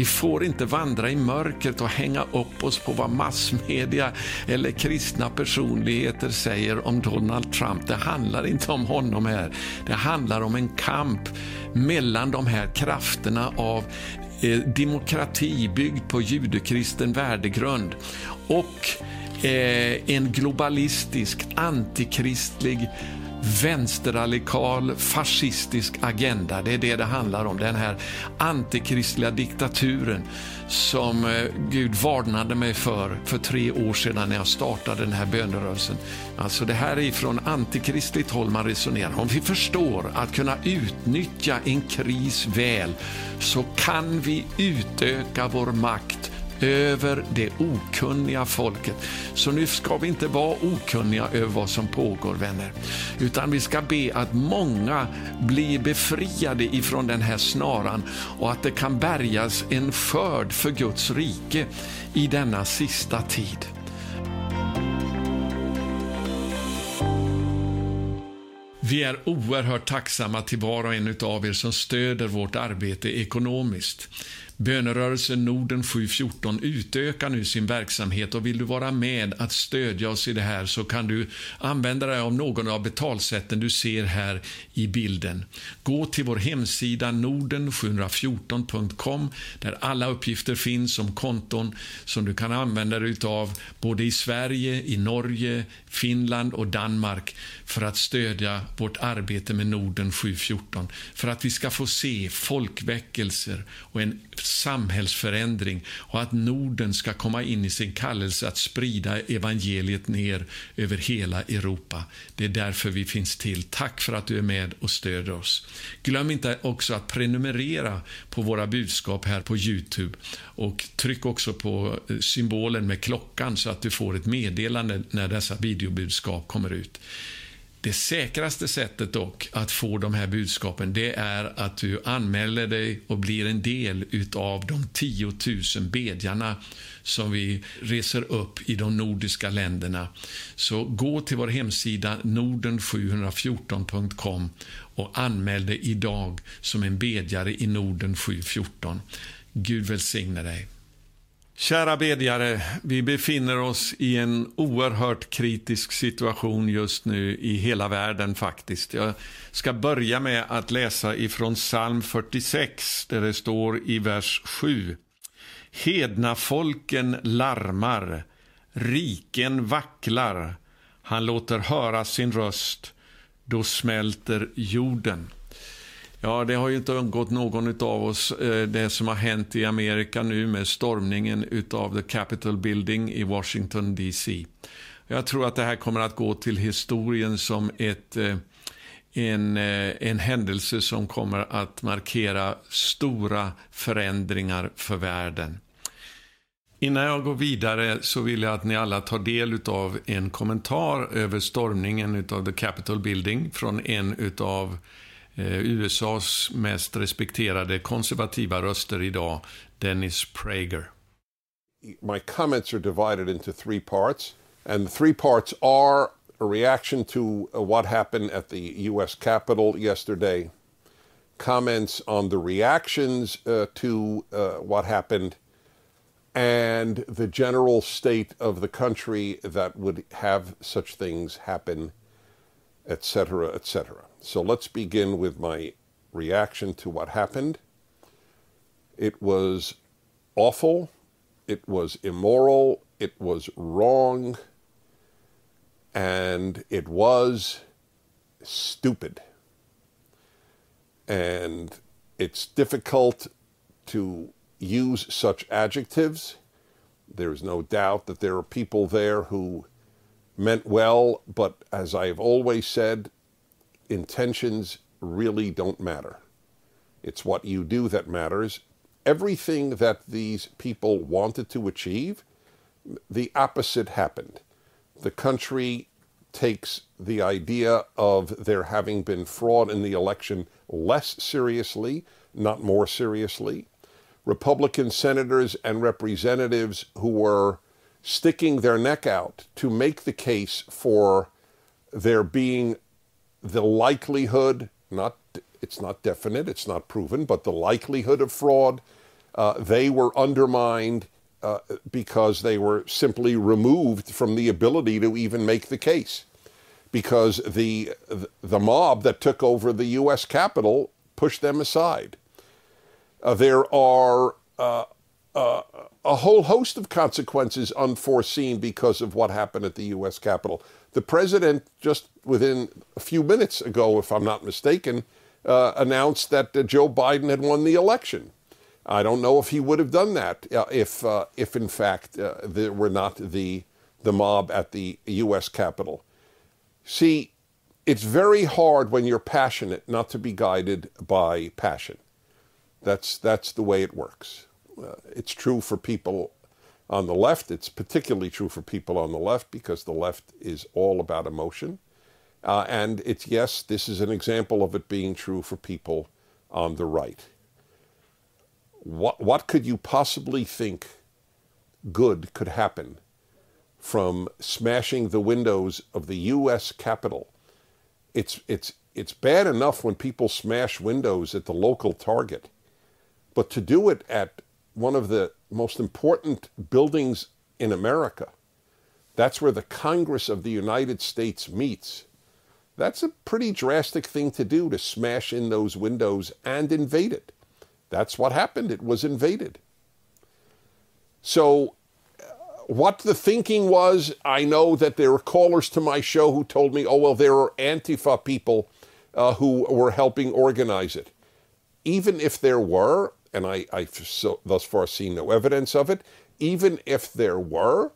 Vi får inte vandra i mörkret och hänga upp oss på vad massmedia eller kristna personligheter säger om Donald Trump. Det handlar inte om honom här. Det handlar om en kamp mellan de här krafterna av eh, demokrati byggd på judekristen värdegrund och eh, en globalistisk, antikristlig vänsterradikal fascistisk agenda. Det är det det handlar om. Den här antikristliga diktaturen som eh, Gud varnade mig för för tre år sedan när jag startade den här bönerörelsen. Alltså det här är ifrån antikristligt håll man resonerar. Om vi förstår att kunna utnyttja en kris väl så kan vi utöka vår makt över det okunniga folket. Så nu ska vi inte vara okunniga över vad som pågår, vänner. Utan vi ska be att många blir befriade ifrån den här snaran och att det kan bärgas en skörd för Guds rike i denna sista tid. Vi är oerhört tacksamma till var och en av er som stöder vårt arbete ekonomiskt. Bönerörelsen Norden 714 utökar nu sin verksamhet och vill du vara med att stödja oss i det här så kan du använda dig av någon av betalsätten du ser här i bilden. Gå till vår hemsida norden714.com där alla uppgifter finns om konton som du kan använda dig av både i Sverige, i Norge, Finland och Danmark för att stödja vårt arbete med Norden 714. För att vi ska få se folkväckelser och en samhällsförändring och att Norden ska komma in i sin kallelse att sprida evangeliet ner över hela Europa. Det är därför vi finns till. Tack för att du är med och stöder oss. Glöm inte också att prenumerera på våra budskap här på Youtube och tryck också på eh, symbolen med klockan så att du får ett meddelande när dessa videobudskap kommer ut. Det säkraste sättet dock att få de här budskapen det är att du anmäler dig och blir en del utav de 10 000 bedjarna som vi reser upp i de nordiska länderna. Så gå till vår hemsida norden714.com och anmäl dig idag som en bedjare i Norden 714. Gud välsigne dig. Kära bedjare, vi befinner oss i en oerhört kritisk situation just nu i hela världen faktiskt. Jag ska börja med att läsa ifrån psalm 46 där det står i vers 7. Hedna folken larmar, riken vacklar, han låter höra sin röst, då smälter jorden. Ja, det har ju inte undgått någon av oss eh, det som har hänt i Amerika nu med stormningen utav the Capitol Building i Washington DC. Jag tror att det här kommer att gå till historien som ett, eh, en, eh, en händelse som kommer att markera stora förändringar för världen. Innan jag går vidare så vill jag att ni alla tar del av en kommentar över stormningen utav the Capitol Building från en utav USAs mest respekterade konservativa röster idag, Dennis Prager. My comments are divided into three parts, and the three parts are a reaction to uh, what happened at the U.S. Capitol yesterday, comments on the reactions uh, to uh, what happened, and the general state of the country that would have such things happen, etc., etc. So let's begin with my reaction to what happened. It was awful, it was immoral, it was wrong, and it was stupid. And it's difficult to use such adjectives. There's no doubt that there are people there who meant well, but as I've always said, intentions really don't matter. It's what you do that matters. Everything that these people wanted to achieve, the opposite happened. The country takes the idea of there having been fraud in the election less seriously, not more seriously. Republican senators and representatives who were sticking their neck out to make the case for there being the likelihood, not it's not definite, it's not proven, but the likelihood of fraud Uh, they were undermined uh, because they were simply removed from the ability to even make the case. Because the, the mob that took over the U.S. Capitol pushed them aside. Uh, there are uh, uh, a whole host of consequences unforeseen because of what happened at the U.S. Capitol. The president, just within a few minutes ago, if I'm not mistaken, uh, announced that uh, Joe Biden had won the election. I don't know if he would have done that uh, if, uh, if in fact, uh, there were not the, the mob at the U.S. Capitol. See, it's very hard when you're passionate not to be guided by passion. That's, that's the way it works. Uh, it's true for people on the left. It's particularly true for people on the left because the left is all about emotion. Uh, and it's, yes, this is an example of it being true for people on the right. What, what could you possibly think good could happen from smashing the windows of the U.S. Capitol? It's, it's, it's bad enough when people smash windows at the local Target, but to do it at one of the most important buildings in America, that's where the Congress of the United States meets. That's a pretty drastic thing to do to smash in those windows and invade it. That's what happened. It was invaded. So, uh, what the thinking was, I know that there were callers to my show who told me, oh, well, there are Antifa people uh, who were helping organize it. Even if there were, and I, I've so, thus far seen no evidence of it, even if there were,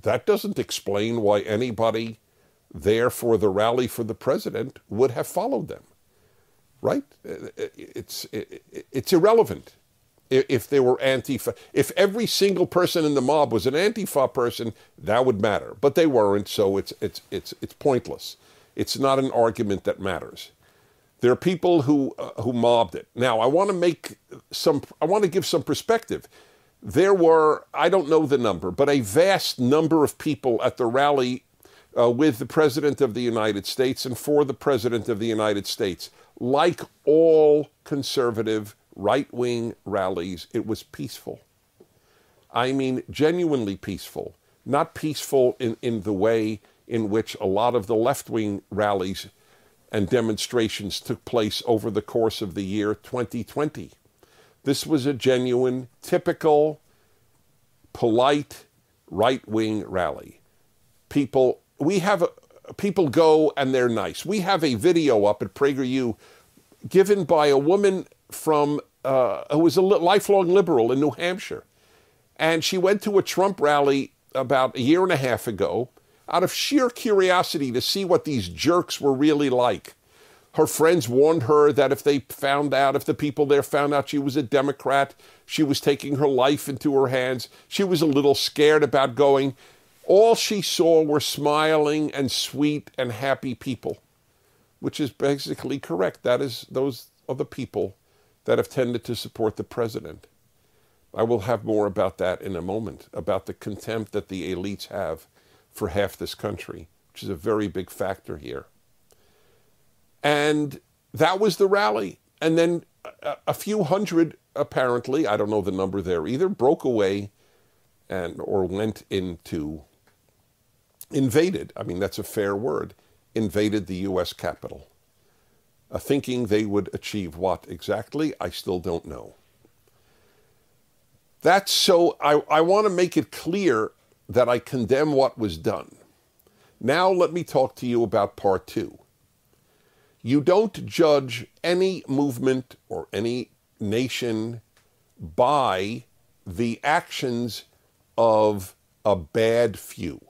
that doesn't explain why anybody there for the rally for the president would have followed them right? Uh, uh, it's it's irrelevant if there were Antifa. If every single person in the mob was an Antifa person, that would matter. But they weren't, so it's it's it's it's pointless. It's not an argument that matters. There are people who uh, who mobbed it. Now, I want to make some. I want to give some perspective. There were I don't know the number, but a vast number of people at the rally uh, with the President of the United States and for the President of the United States like all conservative right wing rallies, it was peaceful. I mean, genuinely peaceful, not peaceful in, in the way in which a lot of the left wing rallies and demonstrations took place over the course of the year 2020. This was a genuine, typical, polite right wing rally. People, we have people go and they're nice. We have a video up at PragerU given by a woman from uh, who was a lifelong liberal in New Hampshire, and she went to a Trump rally about a year and a half ago out of sheer curiosity to see what these jerks were really like. Her friends warned her that if they found out, if the people there found out she was a Democrat, she was taking her life into her hands. She was a little scared about going. All she saw were smiling and sweet and happy people, which is basically correct. That is, those are the people that have tended to support the president. I will have more about that in a moment, about the contempt that the elites have for half this country, which is a very big factor here. And that was the rally. And then a, a few hundred, apparently, I don't know the number there either, broke away and or went into invaded, I mean, that's a fair word, invaded the U.S. Capitol, uh, thinking they would achieve what exactly, I still don't know. That's so, I, I want to make it clear that I condemn what was done. Now, let me talk to you about part two. You don't judge any movement or any nation by the actions of a bad few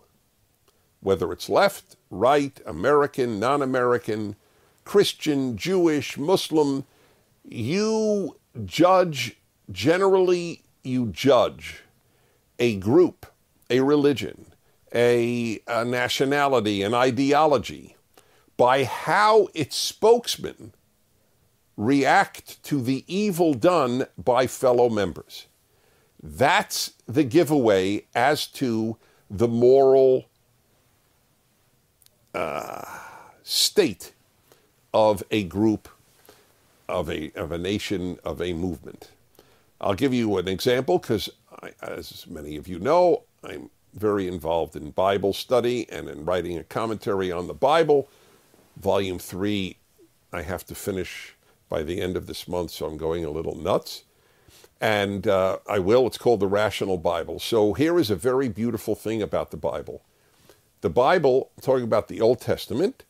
whether it's left, right, American, non American, Christian, Jewish, Muslim, you judge, generally, you judge a group, a religion, a, a nationality, an ideology by how its spokesmen react to the evil done by fellow members. That's the giveaway as to the moral uh, state of a group of a of a nation of a movement. I'll give you an example because, as many of you know, I'm very involved in Bible study and in writing a commentary on the Bible. Volume three, I have to finish by the end of this month, so I'm going a little nuts. And uh, I will. It's called the Rational Bible. So here is a very beautiful thing about the Bible. The Bible, talking about the Old Testament,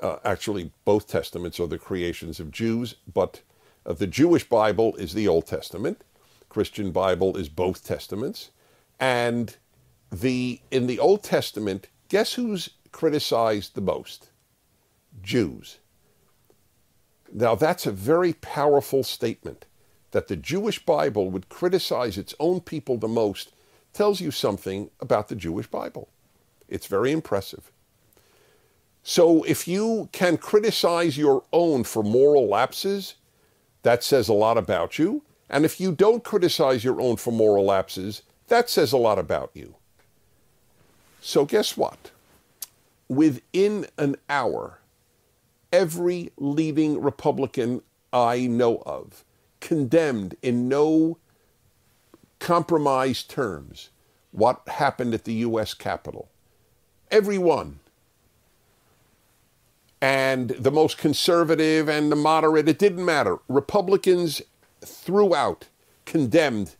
uh, actually, both Testaments are the creations of Jews, but uh, the Jewish Bible is the Old Testament. Christian Bible is both Testaments. And the in the Old Testament, guess who's criticized the most? Jews. Now, that's a very powerful statement that the Jewish Bible would criticize its own people the most tells you something about the Jewish Bible. It's very impressive. So if you can criticize your own for moral lapses, that says a lot about you. And if you don't criticize your own for moral lapses, that says a lot about you. So guess what? Within an hour, every leading Republican I know of condemned in no compromised terms what happened at the U.S. Capitol. Everyone. And the most conservative and the moderate, it didn't matter. Republicans throughout condemned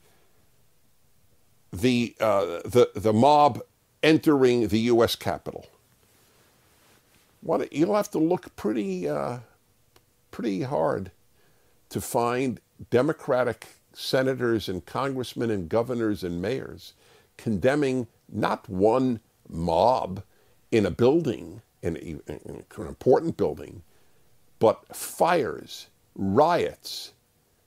the, uh, the, the mob entering the U.S. Capitol. What, you'll have to look pretty, uh, pretty hard to find Democratic senators and congressmen and governors and mayors condemning not one mob in a building, in, a, in an important building, but fires, riots,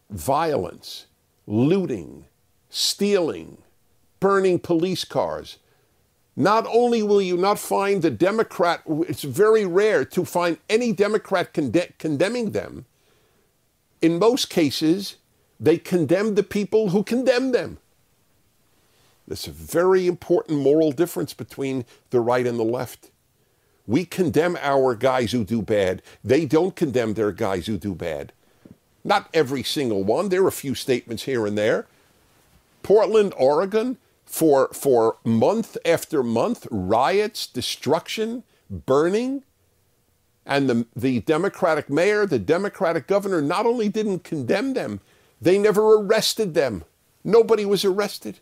violence, looting, stealing, burning police cars. Not only will you not find the Democrat, it's very rare to find any Democrat conde- condemning them in most cases, they condemn the people who condemn them. There's a very important moral difference between the right and the left. We condemn our guys who do bad. They don't condemn their guys who do bad. Not every single one. There are a few statements here and there. Portland, Oregon, for, for month after month, riots, destruction, burning. And the, the Democratic mayor, the Democratic governor, not only didn't condemn them, they never arrested them. Nobody was arrested.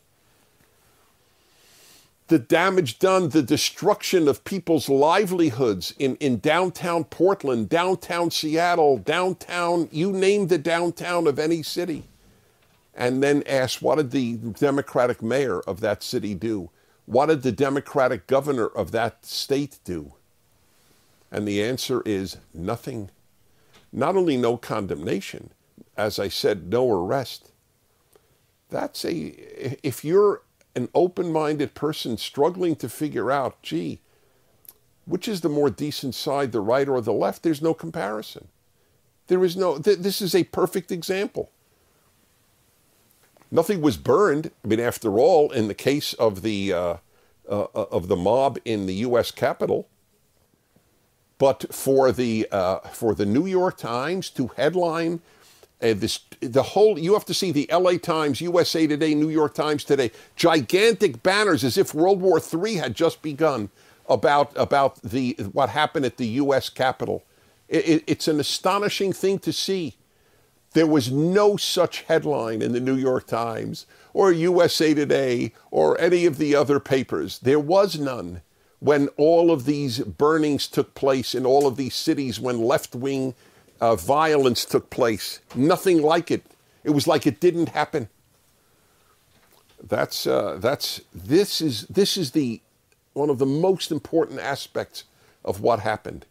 The damage done, the destruction of people's livelihoods in, in downtown Portland, downtown Seattle, downtown, you name the downtown of any city. And then ask, what did the Democratic mayor of that city do? What did the Democratic governor of that state do? And the answer is nothing. Not only no condemnation, as I said, no arrest. That's a, if you're an open minded person struggling to figure out, gee, which is the more decent side, the right or the left, there's no comparison. There is no, th- this is a perfect example. Nothing was burned. I mean, after all, in the case of the, uh, uh, of the mob in the U.S. Capitol, but for the uh, for the New York Times to headline uh, this, the whole you have to see the L.A. Times, USA Today, New York Times today, gigantic banners as if World War III had just begun about about the what happened at the U.S. Capitol. It, it, it's an astonishing thing to see. There was no such headline in the New York Times or USA Today or any of the other papers. There was none when all of these burnings took place in all of these cities, when left wing uh, violence took place. Nothing like it. It was like it didn't happen. That's uh, that's this is this is the one of the most important aspects of what happened.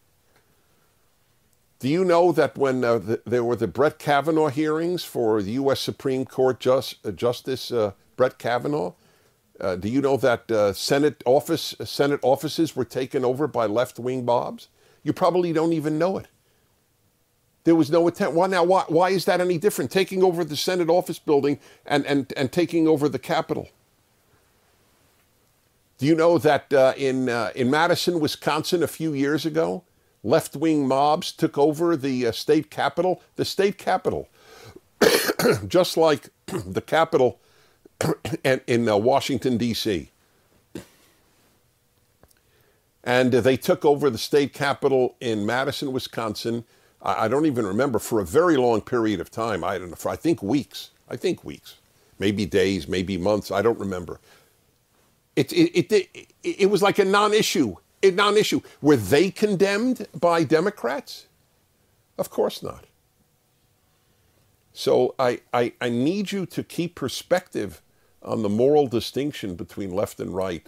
Do you know that when uh, the, there were the Brett Kavanaugh hearings for the U.S. Supreme Court just, uh, Justice uh, Brett Kavanaugh, uh, do you know that uh, Senate office Senate offices were taken over by left wing mobs? You probably don't even know it. There was no attempt. Why now? Why, why is that any different? Taking over the Senate office building and, and, and taking over the Capitol. Do you know that uh, in uh, in Madison, Wisconsin, a few years ago, left wing mobs took over the uh, state capitol, the state capitol, just like the capitol in uh, Washington, D.C. And they took over the state capitol in Madison, Wisconsin. I, I don't even remember for a very long period of time. I don't know, for I think weeks. I think weeks, maybe days, maybe months. I don't remember. It, it, it, it, it was like a non issue. Non issue. Were they condemned by Democrats? Of course not. So I, I, I need you to keep perspective on the moral distinction between left and right,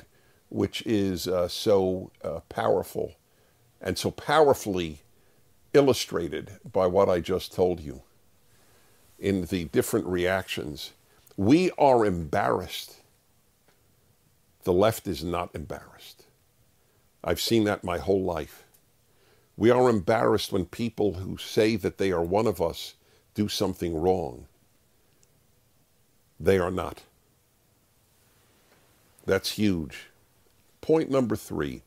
which is uh, so uh, powerful and so powerfully illustrated by what I just told you in the different reactions. We are embarrassed. The left is not embarrassed. I've seen that my whole life. We are embarrassed when people who say that they are one of us do something wrong. They are not. That's huge. Point number three.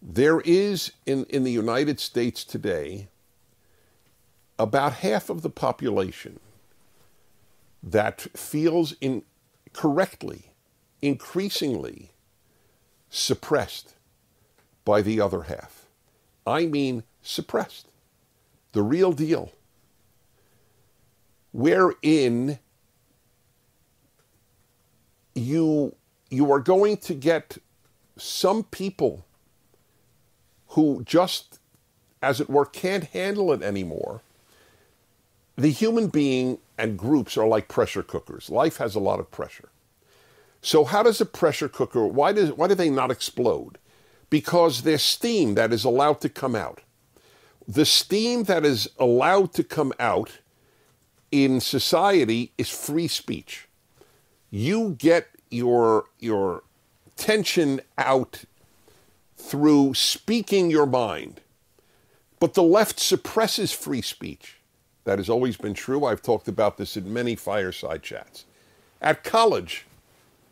There is in, in the United States today about half of the population that feels incorrectly, increasingly suppressed by the other half. I mean suppressed. The real deal. Wherein you you are going to get some people who just as it were can't handle it anymore the human being and groups are like pressure cookers life has a lot of pressure so how does a pressure cooker why does why do they not explode because there's steam that is allowed to come out the steam that is allowed to come out in society is free speech you get your your tension out through speaking your mind. But the left suppresses free speech. That has always been true. I've talked about this in many fireside chats. At college,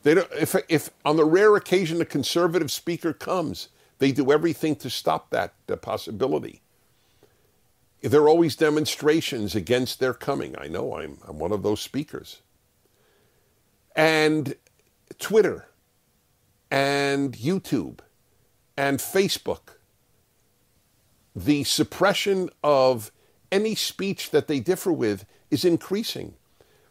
they don't, if, if on the rare occasion a conservative speaker comes, they do everything to stop that uh, possibility. There are always demonstrations against their coming. I know I'm, I'm one of those speakers and Twitter and YouTube and Facebook, the suppression of any speech that they differ with is increasing.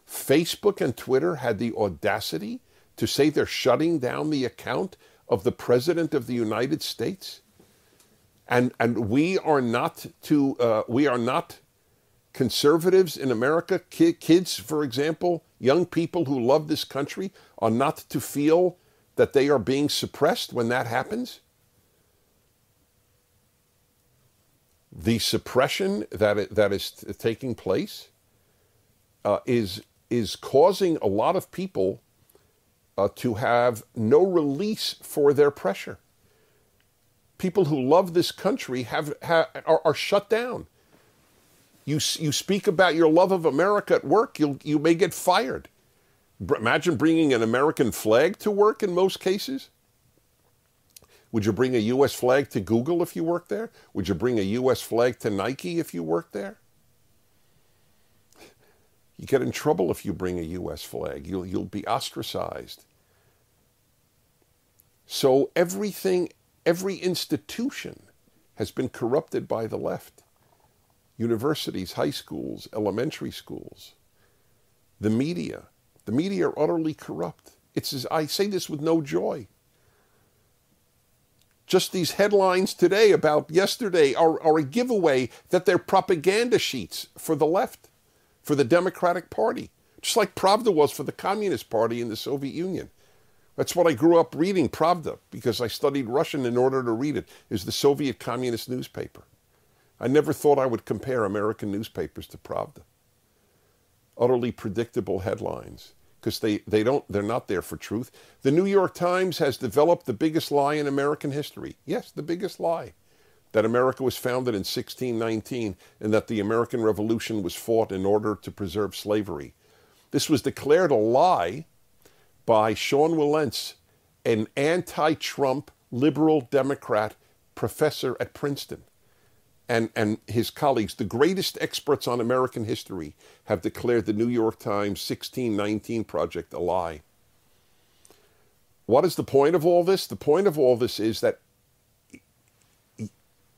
Facebook and Twitter had the audacity to say they're shutting down the account of the President of the United States. And, and we are not to uh, we are not conservatives in America, ki- kids, for example, young people who love this country, are not to feel that they are being suppressed when that happens? The suppression that, that is t- taking place uh, is, is causing a lot of people uh, to have no release for their pressure. People who love this country have, have are, are shut down you, you speak about your love of America at work, you'll, you may get fired. Imagine bringing an American flag to work in most cases. Would you bring a U.S. flag to Google if you work there? Would you bring a U.S. flag to Nike if you work there? You get in trouble if you bring a U.S. flag. You'll, you'll be ostracized. So everything, every institution has been corrupted by the left universities, high schools, elementary schools, the media. The media are utterly corrupt. It's I say this with no joy. Just these headlines today about yesterday are, are a giveaway that they're propaganda sheets for the left, for the Democratic Party, just like Pravda was for the Communist Party in the Soviet Union. That's what I grew up reading, Pravda, because I studied Russian in order to read it. It the Soviet Communist newspaper. I never thought I would compare American newspapers to Pravda. Utterly predictable headlines because they, they don't they're not there for truth. The New York Times has developed the biggest lie in American history. Yes, the biggest lie. That America was founded in 1619 and that the American Revolution was fought in order to preserve slavery. This was declared a lie by Sean Wilentz, an anti Trump liberal Democrat professor at Princeton, and, and his colleagues, the greatest experts on American history, have declared the New York Times 1619 Project a lie. What is the point of all this? The point of all this is that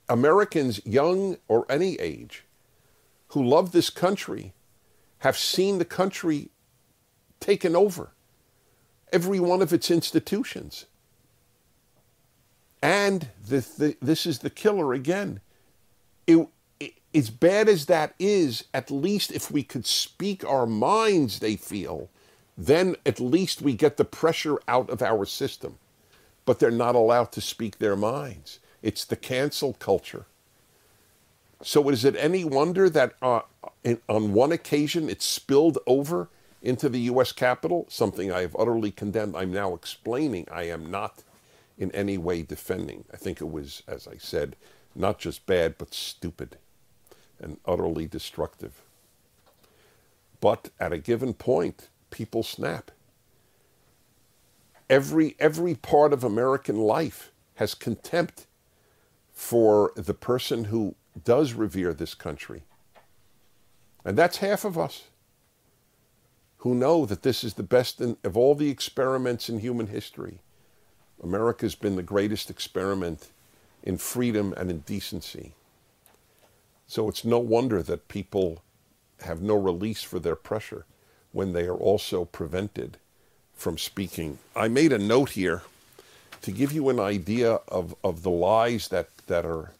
Americans, young or any age, who love this country, have seen the country taken over, every one of its institutions. And the, the, this is the killer again. It, it, as bad as that is, at least if we could speak our minds, they feel, then at least we get the pressure out of our system. But they're not allowed to speak their minds. It's the cancel culture. So is it any wonder that uh, in, on one occasion it spilled over into the U.S. Capitol? Something I have utterly condemned. I'm now explaining. I am not in any way defending. I think it was, as I said, not just bad, but stupid and utterly destructive. But at a given point, people snap. Every, every part of American life has contempt for the person who does revere this country. And that's half of us who know that this is the best in, of all the experiments in human history. America's been the greatest experiment in freedom and in decency. So it's no wonder that people have no release for their pressure when they are also prevented from speaking. I made a note here to give you an idea of, of the lies that, that are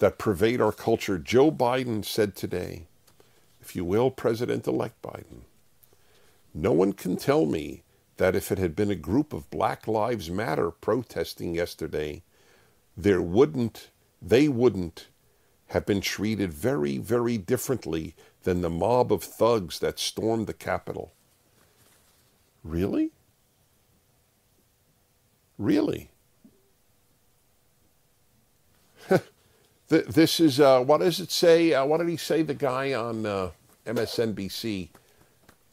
that pervade our culture. Joe Biden said today, if you will, President elect Biden, no one can tell me that if it had been a group of Black Lives Matter protesting yesterday, there wouldn't, they wouldn't have been treated very, very differently than the mob of thugs that stormed the Capitol. Really? Really? this is, uh, what does it say? Uh, what did he say, the guy on uh, MSNBC?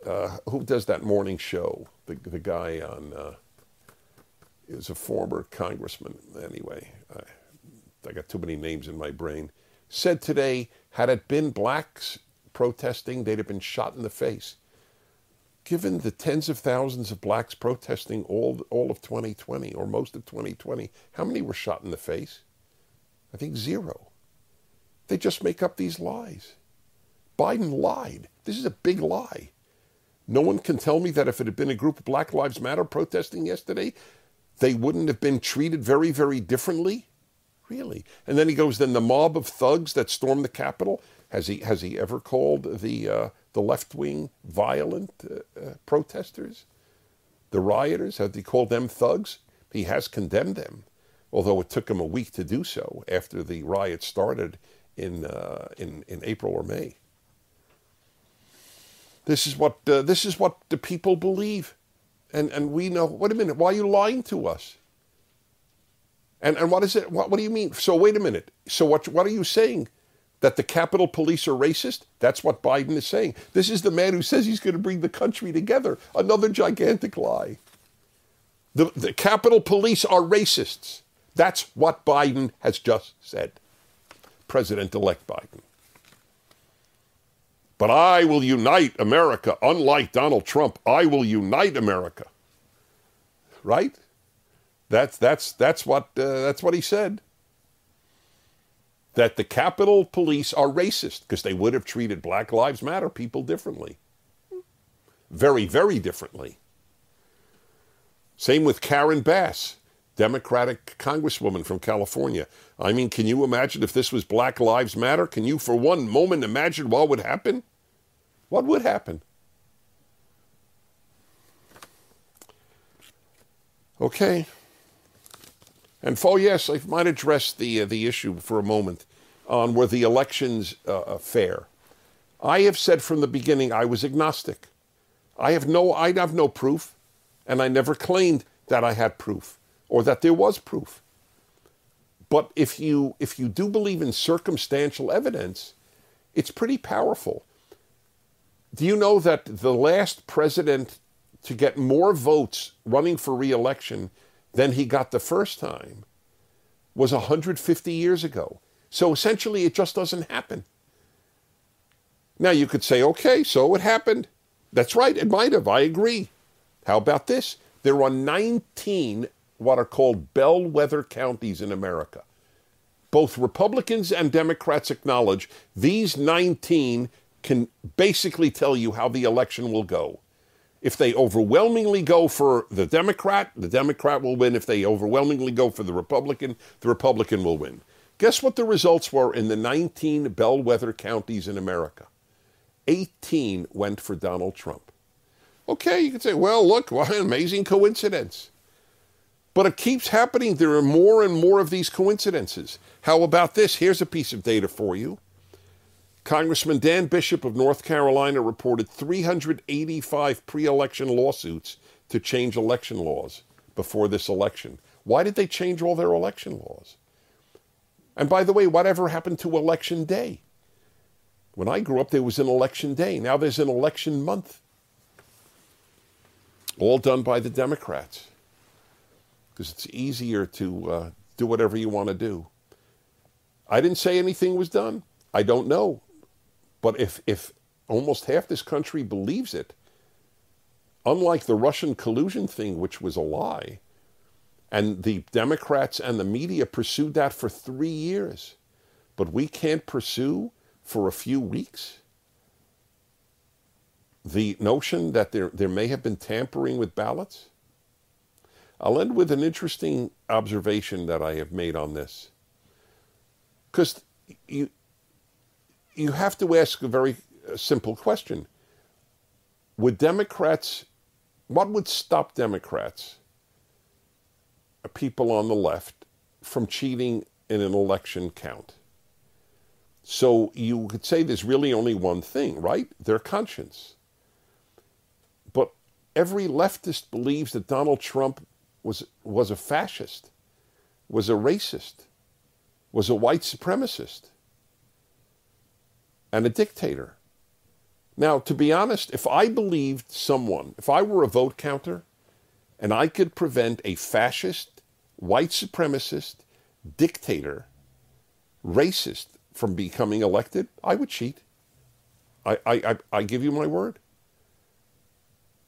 Uh, who does that morning show? The, the guy on, uh, is a former congressman. Anyway, I, I got too many names in my brain. Said today, had it been blacks protesting, they'd have been shot in the face given the tens of thousands of blacks protesting all, all of 2020 or most of 2020, how many were shot in the face? I think zero. They just make up these lies. Biden lied. This is a big lie. No one can tell me that if it had been a group of Black Lives Matter protesting yesterday, they wouldn't have been treated very, very differently. Really? And then he goes, then the mob of thugs that stormed the Capitol, has he, has he ever called the, uh, the left wing violent uh, uh, protesters, the rioters, have he called them thugs? He has condemned them, although it took him a week to do so after the riot started in, uh, in, in April or May. This is what, uh, this is what the people believe. And, and we know, wait a minute, why are you lying to us? And, and what is it? What, what do you mean? So wait a minute. So what, what are you saying? that the Capitol Police are racist? That's what Biden is saying. This is the man who says he's going to bring the country together. Another gigantic lie. The, the Capitol Police are racists. That's what Biden has just said. President elect Biden. But I will unite America. Unlike Donald Trump, I will unite America. Right? That's, that's, that's, what, uh, that's what he said that the Capitol Police are racist because they would have treated Black Lives Matter people differently. Very, very differently. Same with Karen Bass, Democratic Congresswoman from California. I mean, can you imagine if this was Black Lives Matter? Can you for one moment imagine what would happen? What would happen? Okay. And for yes, I might address the uh, the issue for a moment on were the elections uh, uh, fair. I have said from the beginning I was agnostic. I have no I have no proof, and I never claimed that I had proof or that there was proof. But if you if you do believe in circumstantial evidence, it's pretty powerful. Do you know that the last president to get more votes running for reelection than he got the first time was 150 years ago. So essentially, it just doesn't happen. Now, you could say, okay, so it happened. That's right, it might have. I agree. How about this? There are 19 what are called bellwether counties in America. Both Republicans and Democrats acknowledge these 19 can basically tell you how the election will go. If they overwhelmingly go for the Democrat, the Democrat will win. If they overwhelmingly go for the Republican, the Republican will win. Guess what the results were in the 19 bellwether counties in America? 18 went for Donald Trump. Okay, you could say, well, look, what an amazing coincidence. But it keeps happening. There are more and more of these coincidences. How about this? Here's a piece of data for you. Congressman Dan Bishop of North Carolina reported 385 pre election lawsuits to change election laws before this election. Why did they change all their election laws? And by the way, whatever happened to election day? When I grew up, there was an election day. Now there's an election month. All done by the Democrats. Because it's easier to uh, do whatever you want to do. I didn't say anything was done. I don't know. But if, if almost half this country believes it, unlike the Russian collusion thing, which was a lie, and the Democrats and the media pursued that for three years, but we can't pursue for a few weeks the notion that there, there may have been tampering with ballots? I'll end with an interesting observation that I have made on this. Because you, you have to ask a very uh, simple question. Would Democrats, what would stop Democrats, uh, people on the left, from cheating in an election count? So you could say there's really only one thing, right? Their conscience. But every leftist believes that Donald Trump was, was a fascist, was a racist, was a white supremacist, and a dictator. Now, to be honest, if I believed someone, if I were a vote counter, and I could prevent a fascist, white supremacist, dictator, racist, from becoming elected, I would cheat. I, I, I, I give you my word.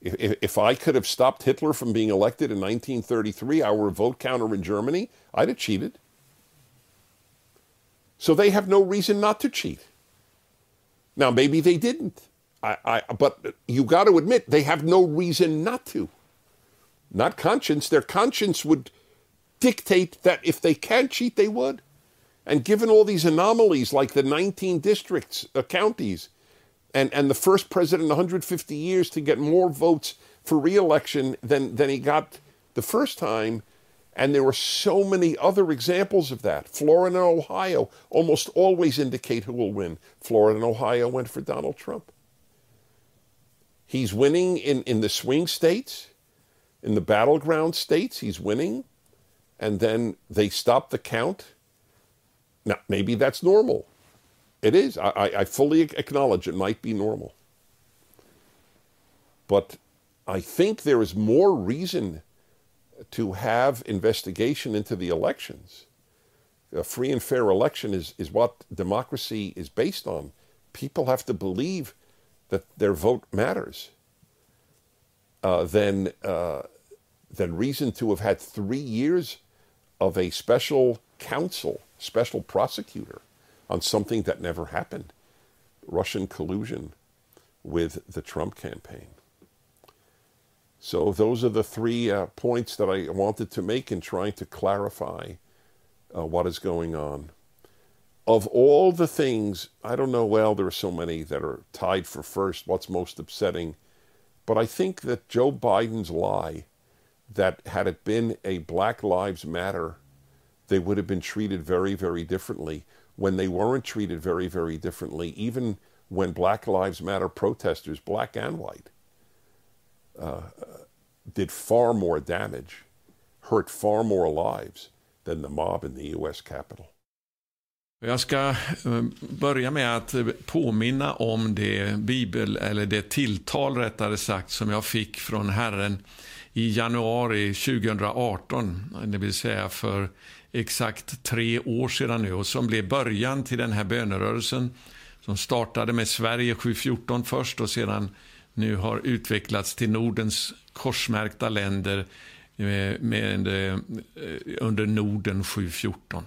If, if I could have stopped Hitler from being elected in 1933, our vote counter in Germany, I'd have cheated. So they have no reason not to cheat. Now, maybe they didn't. I, I, but you got to admit, they have no reason not to. Not conscience. Their conscience would dictate that if they can cheat, they would. And given all these anomalies, like the 19 districts, uh, counties, and, and the first president in 150 years to get more votes for reelection than, than he got the first time, and there were so many other examples of that. Florida and Ohio almost always indicate who will win. Florida and Ohio went for Donald Trump. He's winning in, in the swing states, in the battleground states, he's winning. And then they stop the count now, maybe that's normal. It is. I, I fully acknowledge it might be normal. But I think there is more reason to have investigation into the elections. A free and fair election is, is what democracy is based on. People have to believe that their vote matters. Uh, then, uh, then reason to have had three years of a special counsel special prosecutor on something that never happened Russian collusion with the Trump campaign. So, those are the three uh, points that I wanted to make in trying to clarify uh, what is going on. Of all the things, I don't know, well, there are so many that are tied for first, what's most upsetting. But I think that Joe Biden's lie that had it been a Black Lives Matter they would have been treated very, very differently when they weren't treated very, very differently, even when Black Lives Matter protesters, black and white, uh, uh did far more damage, hurt far more lives than the mob in the US Capitol. Jag ska eh, börja med att eh, påminna om det bibel, eller det tilltal rättare sagt, som jag fick från Herren i januari 2018, det vill säga för exakt tre år sedan nu och som blev början till den här bönerörelsen som startade med Sverige 714 först och sedan nu har utvecklats till Nordens korsmärkta länder eh, med, med, under Norden 714.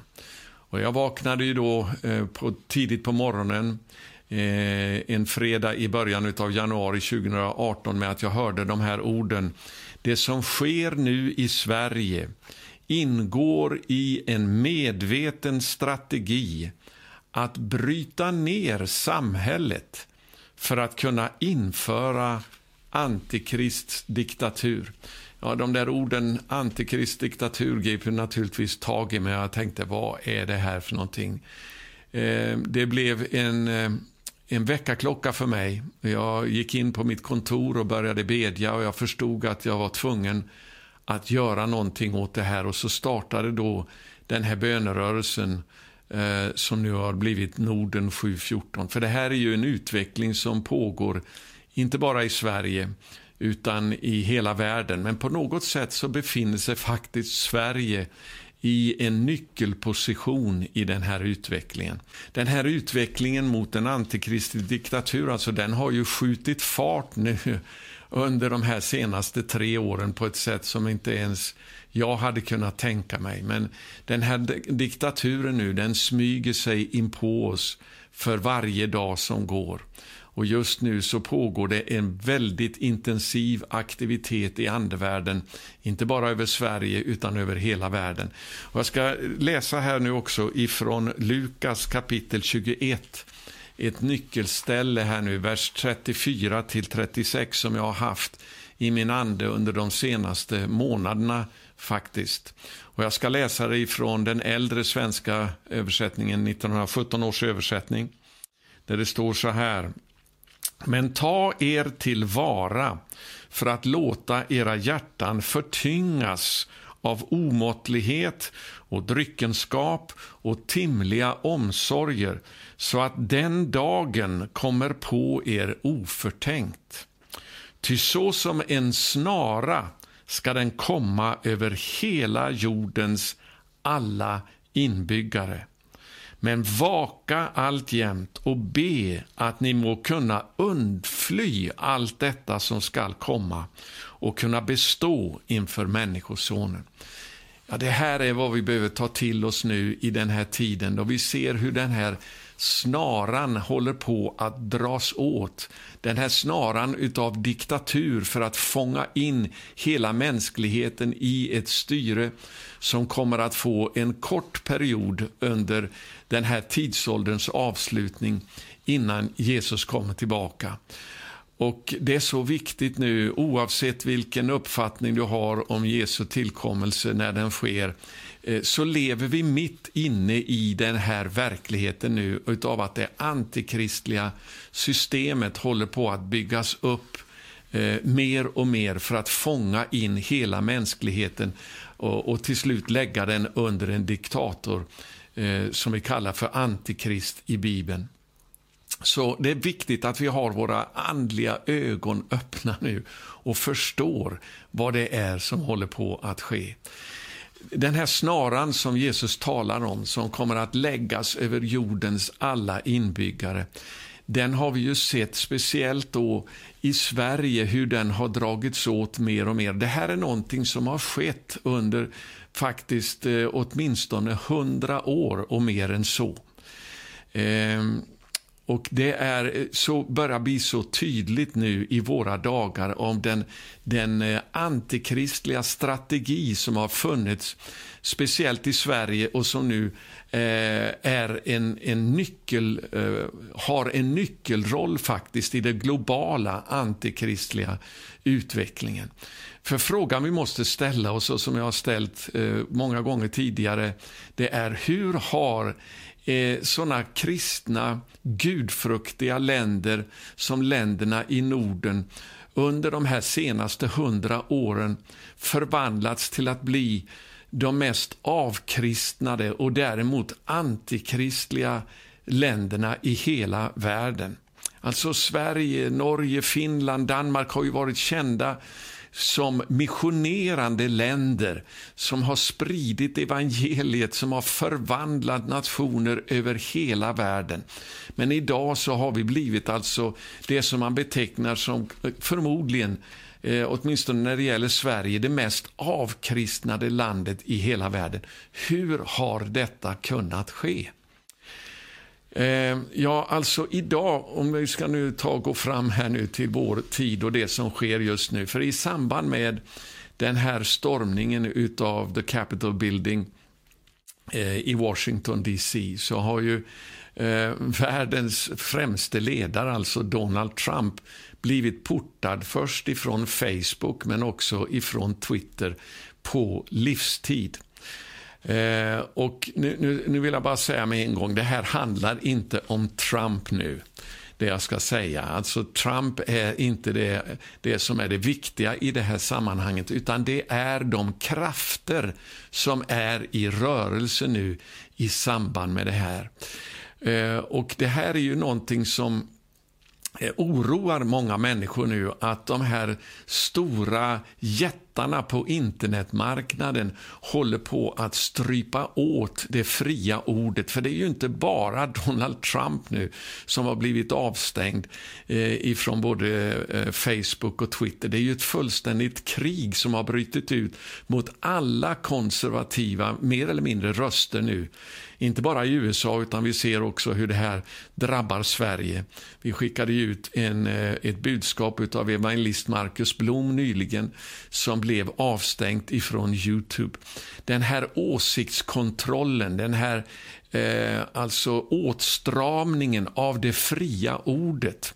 Och jag vaknade ju då eh, på, tidigt på morgonen en fredag i början av januari 2018 med att jag hörde de här orden. Det som sker nu i Sverige ingår i en medveten strategi att bryta ner samhället för att kunna införa antikristdiktatur. Ja, de där orden antikristdiktatur grep naturligtvis tag i mig. Jag tänkte, vad är det här för någonting? Eh, det blev en, eh, en väckarklocka för mig. Jag gick in på mitt kontor och började bedja och jag förstod att jag var tvungen att göra någonting åt det här och så startade då den här bönerörelsen eh, som nu har blivit Norden 714. För det här är ju en utveckling som pågår inte bara i Sverige utan i hela världen. Men på något sätt så befinner sig faktiskt Sverige i en nyckelposition i den här utvecklingen. Den här utvecklingen mot en antikristlig diktatur, alltså den har ju skjutit fart nu under de här senaste tre åren på ett sätt som inte ens jag hade kunnat tänka mig. Men den här diktaturen nu, den smyger sig in på oss för varje dag som går. Och just nu så pågår det en väldigt intensiv aktivitet i andevärlden, inte bara över Sverige utan över hela världen. Och jag ska läsa här nu också ifrån Lukas kapitel 21 ett nyckelställe här nu, vers 34 till 36 som jag har haft i min ande under de senaste månaderna faktiskt. Och jag ska läsa det ifrån den äldre svenska översättningen, 1917 års översättning, där det står så här. Men ta er tillvara för att låta era hjärtan förtyngas av omåttlighet och dryckenskap och timliga omsorger så att den dagen kommer på er oförtänkt. Ty så som en snara ska den komma över hela jordens alla inbyggare. Men vaka alltjämt och be att ni må kunna undfly allt detta som skall komma och kunna bestå inför Människosonen. Ja, det här är vad vi behöver ta till oss nu i den här tiden då vi ser hur den här snaran håller på att dras åt. Den här snaran utav diktatur för att fånga in hela mänskligheten i ett styre som kommer att få en kort period under den här tidsålderns avslutning innan Jesus kommer tillbaka. Och Det är så viktigt nu, oavsett vilken uppfattning du har om Jesu tillkommelse när den sker, eh, så lever vi mitt inne i den här verkligheten nu utav att det antikristliga systemet håller på att byggas upp eh, mer och mer för att fånga in hela mänskligheten och, till slut lägga den under en diktator eh, som vi kallar för antikrist i Bibeln. Så det är viktigt att vi har våra andliga ögon öppna nu och förstår vad det är som håller på att ske. Den här snaran som Jesus talar om, som kommer att läggas över jordens alla inbyggare, den har vi ju sett speciellt då i Sverige hur den har dragits åt mer och mer. Det här är någonting som har skett under faktiskt eh, åtminstone hundra år och mer än så. Eh, och Det är eh, så, börjar bli så tydligt nu i våra dagar om den, den eh, antikristliga strategi som har funnits, speciellt i Sverige och som nu eh, är en, en nyckel, eh, har en nyckelroll faktiskt i den globala antikristliga utvecklingen. För frågan vi måste ställa oss, och som jag har ställt eh, många gånger tidigare, det är hur har eh, sådana kristna, gudfruktiga länder som länderna i Norden under de här senaste hundra åren förvandlats till att bli de mest avkristnade och däremot antikristliga länderna i hela världen. Alltså Sverige, Norge, Finland, Danmark har ju varit kända som missionerande länder som har spridit evangeliet, som har förvandlat nationer över hela världen. Men idag så har vi blivit alltså det som man betecknar som eh, förmodligen eh, åtminstone när det gäller Sverige, det mest avkristnade landet i hela världen. Hur har detta kunnat ske? Eh, ja, alltså idag, om vi ska nu ta gå fram här nu till vår tid och det som sker just nu. För i samband med den här stormningen utav the Capitol Building eh, i Washington DC så har ju eh, världens främste ledare, alltså Donald Trump, blivit portad först ifrån Facebook men också ifrån Twitter på livstid. Eh, och nu, nu, nu, vill jag bara säga med en gång, det här handlar inte om Trump nu. Det jag ska säga. Alltså Trump är inte det, det som är det viktiga i det här sammanhanget, utan det är de krafter som är i rörelse nu i samband med det här. Eh, och det här är ju någonting som Eh, oroar många människor nu att de här stora jättarna på internetmarknaden håller på att strypa åt det fria ordet. För det är ju inte bara Donald Trump nu som har blivit avstängd eh, ifrån både eh, Facebook och Twitter. Det är ju ett fullständigt krig som har brutit ut mot alla konservativa, mer eller mindre röster nu inte bara i USA, utan vi ser också hur det här drabbar Sverige. Vi skickade ut en, eh, ett budskap av evangelist Marcus Blom nyligen som blev avstängt ifrån Youtube. Den här åsiktskontrollen, den här eh, alltså åtstramningen av det fria ordet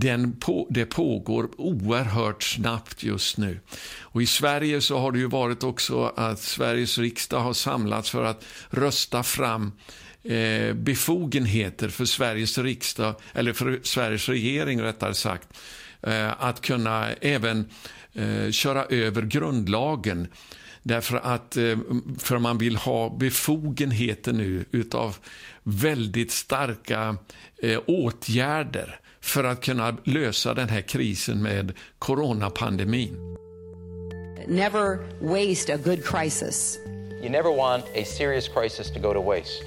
den på, det pågår oerhört snabbt just nu. Och I Sverige så har det ju varit också att Sveriges riksdag har samlats för att rösta fram eh, befogenheter för Sveriges riksdag, eller för Sveriges regering rättare sagt, eh, att kunna även eh, köra över grundlagen. Därför att eh, för man vill ha befogenheter nu utav väldigt starka eh, åtgärder för att kunna lösa den här krisen med coronapandemin. Never waste a good crisis. You never want a serious crisis to go to waste.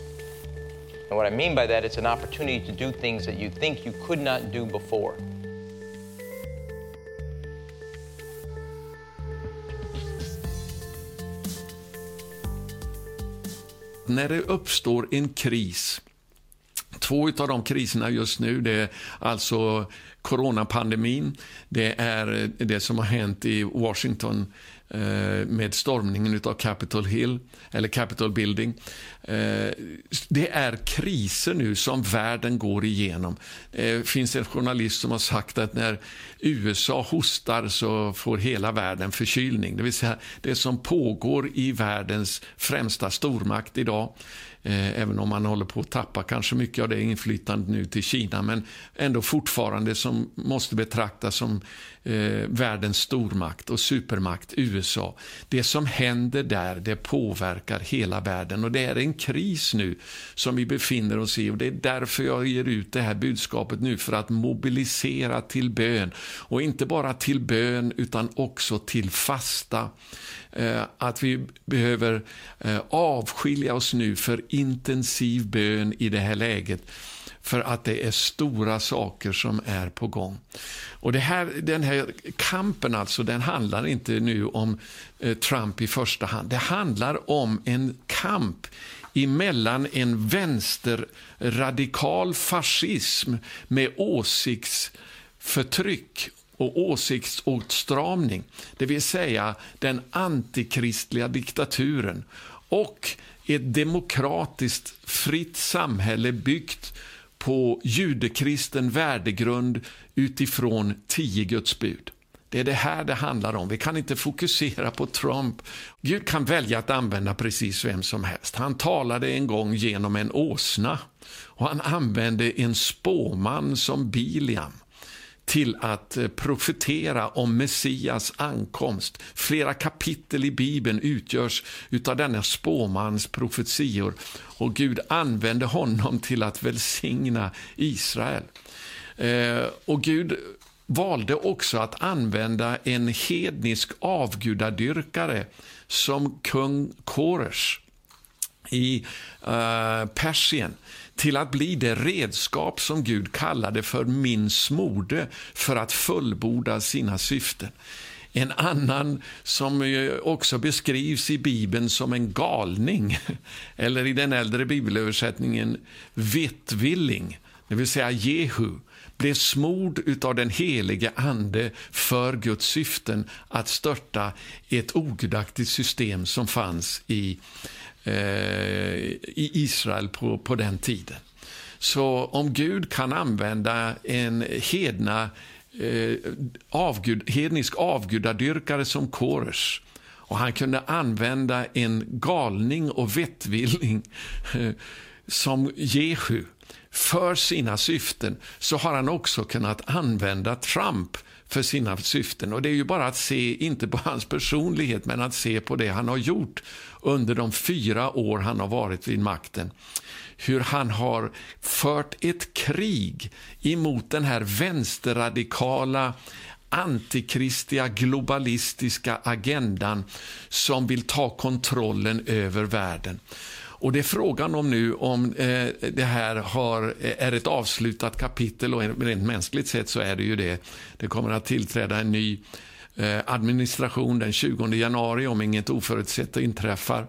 And what I mean by that, it's an opportunity to do things that you think you could not do before. När det uppstår en kris Två av de kriserna just nu det är alltså coronapandemin, det är det som har hänt i Washington eh, med stormningen av Capitol Hill, eller Capitol Building. Eh, det är kriser nu som världen går igenom. Det finns en journalist som har sagt att när USA hostar så får hela världen förkylning. Det vill säga, det som pågår i världens främsta stormakt idag Eh, även om man håller på att tappa kanske mycket av det inflytandet nu till Kina, men ändå fortfarande som måste betraktas som eh, världens stormakt och supermakt, USA. Det som händer där, det påverkar hela världen och det är en kris nu som vi befinner oss i och det är därför jag ger ut det här budskapet nu för att mobilisera till bön och inte bara till bön utan också till fasta. Eh, att vi behöver eh, avskilja oss nu för intensiv bön i det här läget för att det är stora saker som är på gång. Och det här, Den här kampen alltså, den handlar inte nu om eh, Trump i första hand. Det handlar om en kamp emellan en vänsterradikal fascism med åsiktsförtryck och åsiktsåtstramning, det vill säga den antikristliga diktaturen och ett demokratiskt fritt samhälle byggt på judekristen värdegrund utifrån tio Guds bud. Det är det här det handlar om. Vi kan inte fokusera på Trump. Gud kan välja att använda precis vem som helst. Han talade en gång genom en åsna och han använde en spåman som Biliam till att eh, profetera om Messias ankomst. Flera kapitel i Bibeln utgörs av denna spåmans profetior och Gud använde honom till att välsigna Israel. Eh, och Gud valde också att använda en hednisk avgudadyrkare som kung Koresh i eh, Persien till att bli det redskap som Gud kallade för min smorde för att fullborda sina syften. En annan som eh, också beskrivs i Bibeln som en galning, eller i den äldre bibelöversättningen vettvilling, det vill säga Jehu, blev smord av den helige Ande för Guds syften att störta ett ogudaktigt system som fanns i, Eh, i Israel på, på den tiden. Så om Gud kan använda en hedna eh, avgud, hednisk avgudadyrkare som Kores och han kunde använda en galning och vettvilling eh, som Jehu för sina syften så har han också kunnat använda Trump för sina syften. Och Det är ju bara att se, inte på hans personlighet, men att se på det han har gjort under de fyra år han har varit vid makten hur han har fört ett krig emot den här vänsterradikala antikristiga, globalistiska agendan som vill ta kontrollen över världen. Och Det är frågan om nu om eh, det här har, eh, är ett avslutat kapitel och rent mänskligt sett så är det ju det. Det kommer att tillträda en ny Eh, administration den 20 januari om inget oförutsett inträffar.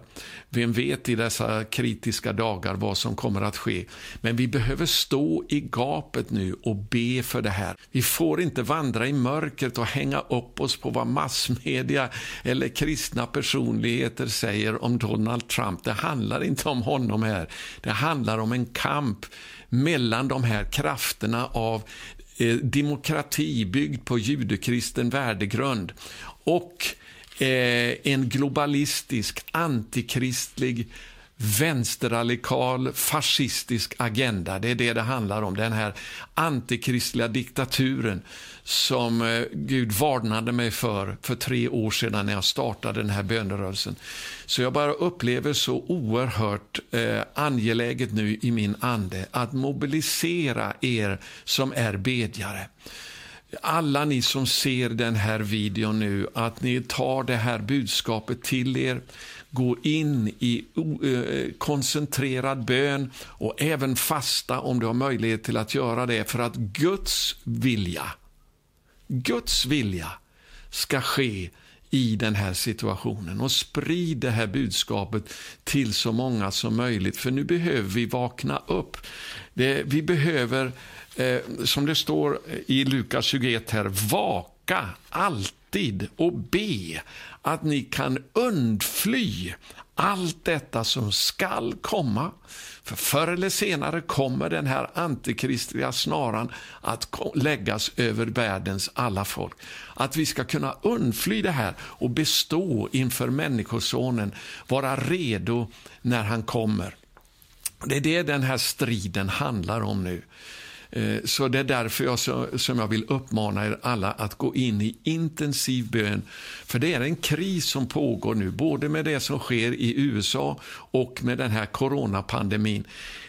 Vem vet i dessa kritiska dagar vad som kommer att ske. Men vi behöver stå i gapet nu och be för det här. Vi får inte vandra i mörkret och hänga upp oss på vad massmedia eller kristna personligheter säger om Donald Trump. Det handlar inte om honom här. Det handlar om en kamp mellan de här krafterna av eh, demokrati byggd på judekristen värdegrund och eh, en globalistisk, antikristlig vänsterradikal fascistisk agenda. Det är det det handlar om. Den här antikristliga diktaturen som eh, Gud varnade mig för för tre år sedan när jag startade den här bönerörelsen. Så jag bara upplever så oerhört eh, angeläget nu i min ande att mobilisera er som är bedjare alla ni som ser den här videon nu, att ni tar det här budskapet till er, Gå in i eh, koncentrerad bön och även fasta om du har möjlighet till att göra det för att Guds vilja, Guds vilja ska ske i den här situationen och sprid det här budskapet till så många som möjligt för nu behöver vi vakna upp. Det, vi behöver, eh, som det står i Lukas 21 här, vaka alltid och be att ni kan undfly allt detta som skall komma. För förr eller senare kommer den här antikristliga snaran att läggas över världens alla folk. Att vi ska kunna undfly det här och bestå inför Människosonen, vara redo när han kommer. Det är det den här striden handlar om nu. Eh, så det är därför jag, som jag vill uppmana er alla att gå in i intensiv bön. För det är en kris som pågår nu, både med det som sker i USA och med den här coronapandemin.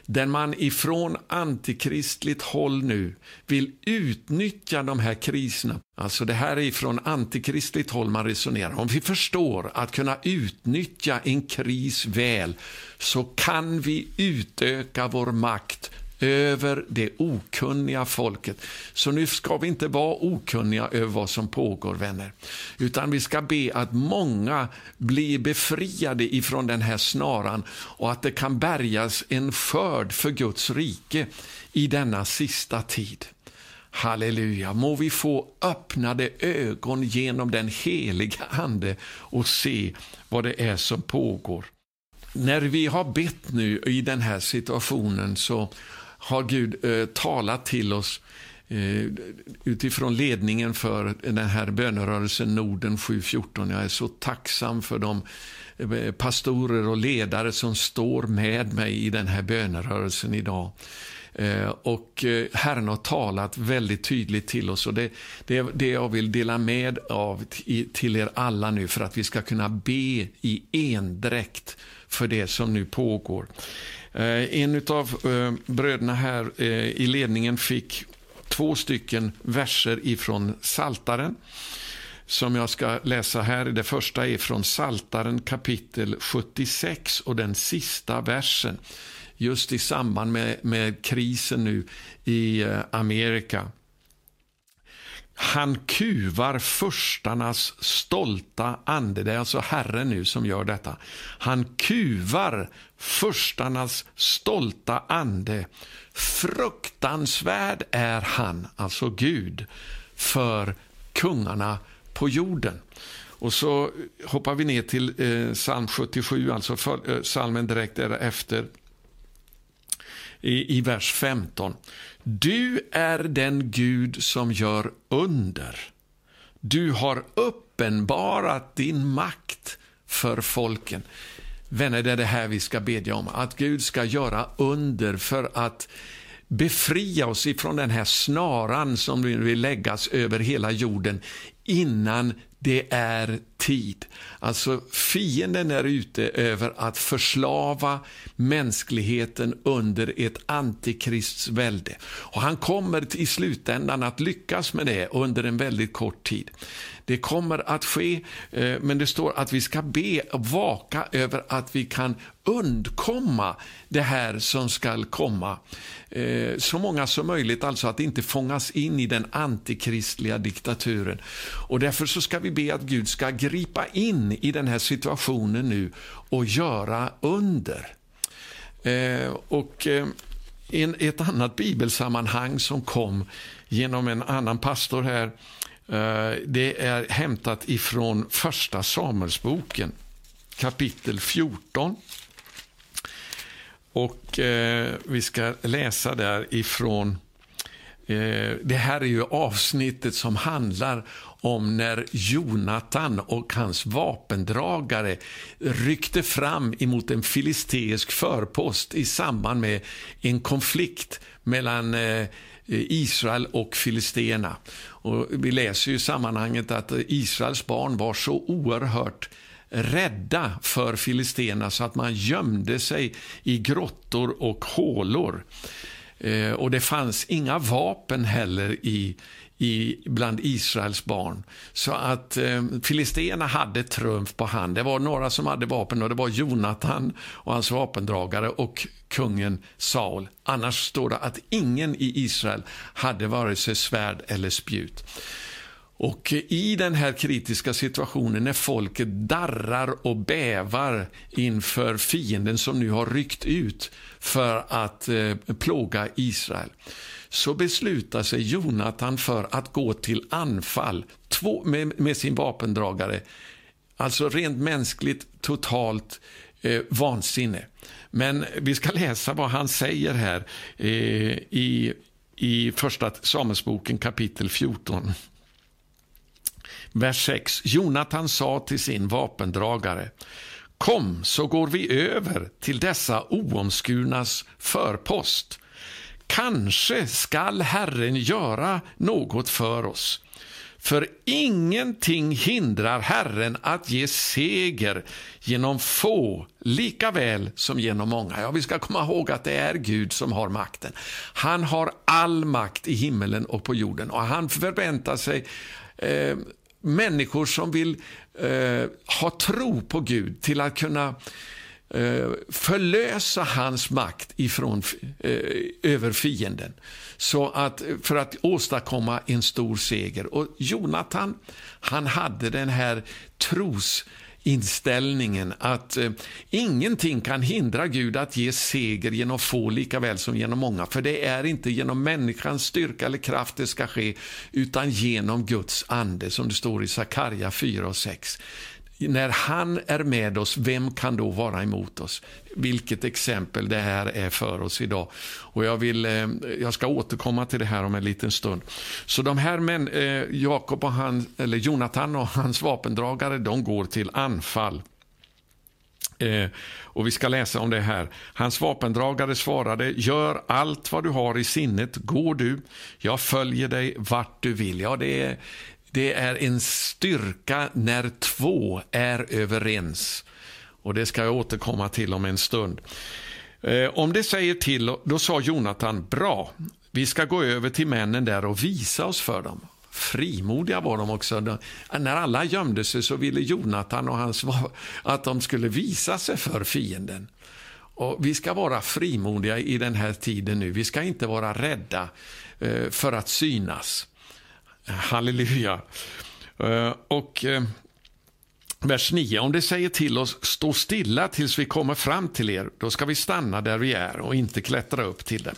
Där man ifrån antikristligt håll nu vill utnyttja de här kriserna. Alltså det här är ifrån antikristligt håll man resonerar. Om vi förstår att kunna utnyttja en kris väl så kan vi utöka vår makt över det okunniga folket. Så nu ska vi inte vara okunniga över vad som pågår, vänner. Utan vi ska be att många blir befriade ifrån den här snaran och att det kan bärgas en skörd för Guds rike i denna sista tid. Halleluja, må vi få öppnade ögon genom den heliga Ande och se vad det är som pågår. När vi har bett nu i den här situationen så har Gud eh, talat till oss eh, utifrån ledningen för den här bönerörelsen Norden 714. Jag är så tacksam för de eh, pastorer och ledare som står med mig i den här bönerörelsen idag. Eh, och eh, Herren har talat väldigt tydligt till oss och det, det, det jag vill dela med av till er alla nu för att vi ska kunna be i endräkt för det som nu pågår. Eh, en av eh, bröderna här eh, i ledningen fick två stycken verser ifrån Saltaren som jag ska läsa här. Det första är från Saltaren kapitel 76 och den sista versen just i samband med, med krisen nu i Amerika. Han kuvar förstarnas stolta ande. Det är alltså Herren nu som gör detta. Han kuvar förstarnas stolta ande. Fruktansvärd är han, alltså Gud, för kungarna på jorden. Och så hoppar vi ner till eh, psalm 77, alltså för, eh, psalmen direkt därefter i, i vers 15. Du är den Gud som gör under. Du har uppenbarat din makt för folken. Vänner, det är det här vi ska bedja om. Att Gud ska göra under för att befria oss ifrån den här snaran som vill läggas över hela jorden innan det är tid. Alltså fienden är ute över att förslava mänskligheten under ett antikristsvälde. Och han kommer i slutändan att lyckas med det under en väldigt kort tid. Det kommer att ske, eh, men det står att vi ska be och vaka över att vi kan undkomma det här som skall komma. Eh, så många som möjligt, alltså att inte fångas in i den antikristliga diktaturen. Och därför så ska vi be att Gud ska gripa in i den här situationen nu och göra under. Eh, och eh, i ett annat bibelsammanhang som kom genom en annan pastor här Eh, det är hämtat ifrån Första Samuelsboken, kapitel 14. Och eh, Vi ska läsa där ifrån... Eh, det här är ju avsnittet som handlar om när Jonatan och hans vapendragare ryckte fram emot en filisteisk förpost i samband med en konflikt mellan eh, Israel och filisterna. Och vi läser ju i sammanhanget att Israels barn var så oerhört rädda för filisterna så att man gömde sig i grottor och hålor. Eh, och det fanns inga vapen heller i, i, bland Israels barn. Så att eh, filisterna hade trumf på hand. Det var några som hade vapen och det var Jonatan och hans vapendragare och kungen Saul. Annars står det att ingen i Israel hade vare sig svärd eller spjut. Och i den här kritiska situationen när folket darrar och bävar inför fienden som nu har ryckt ut för att eh, plåga Israel så beslutar sig Jonatan för att gå till anfall två, med, med sin vapendragare. Alltså rent mänskligt totalt eh, vansinne. Men vi ska läsa vad han säger här eh, i, i första Samuelsboken kapitel 14. Vers 6. Jonatan sa till sin vapendragare Kom, så går vi över till dessa oomskurnas förpost. Kanske skall Herren göra något för oss. För ingenting hindrar Herren att ge seger genom få lika väl som genom många. Ja, vi ska komma ihåg att det är Gud som har makten. Han har all makt i himmelen och på jorden och han förväntar sig eh, människor som vill eh, ha tro på Gud till att kunna eh, Eh, förlösa hans makt ifrån, eh, över fienden så att, för att åstadkomma en stor seger. Och Jonathan, han hade den här tros inställningen att eh, ingenting kan hindra Gud att ge seger genom få lika väl som genom många. För det är inte genom människans styrka eller kraft det ska ske, utan genom Guds ande, som det står i Sakarja 4 och 6 när han är med oss, vem kan då vara emot oss? Vilket exempel det här är för oss idag. Och jag, vill, eh, jag ska återkomma till det här om en liten stund. Så de här män, eh, Jakob och han, eller Jonathan och hans vapendragare, de går till anfall. Eh, och Vi ska läsa om det här. Hans vapendragare svarade, gör allt vad du har i sinnet, går du, jag följer dig vart du vill. Ja, det är, det är en styrka när två är överens. Och Det ska jag återkomma till om en stund. Eh, om det säger till, då sa Jonathan, bra, Vi ska gå över till männen där och visa oss för dem. Frimodiga var de också. När alla gömde sig så ville Jonatan och hans att de skulle visa sig för fienden. Och Vi ska vara frimodiga i den här tiden nu. Vi ska inte vara rädda eh, för att synas. Halleluja. Eh, och eh, vers 9. Om det säger till oss, stå stilla tills vi kommer fram till er, då ska vi stanna där vi är och inte klättra upp till dem.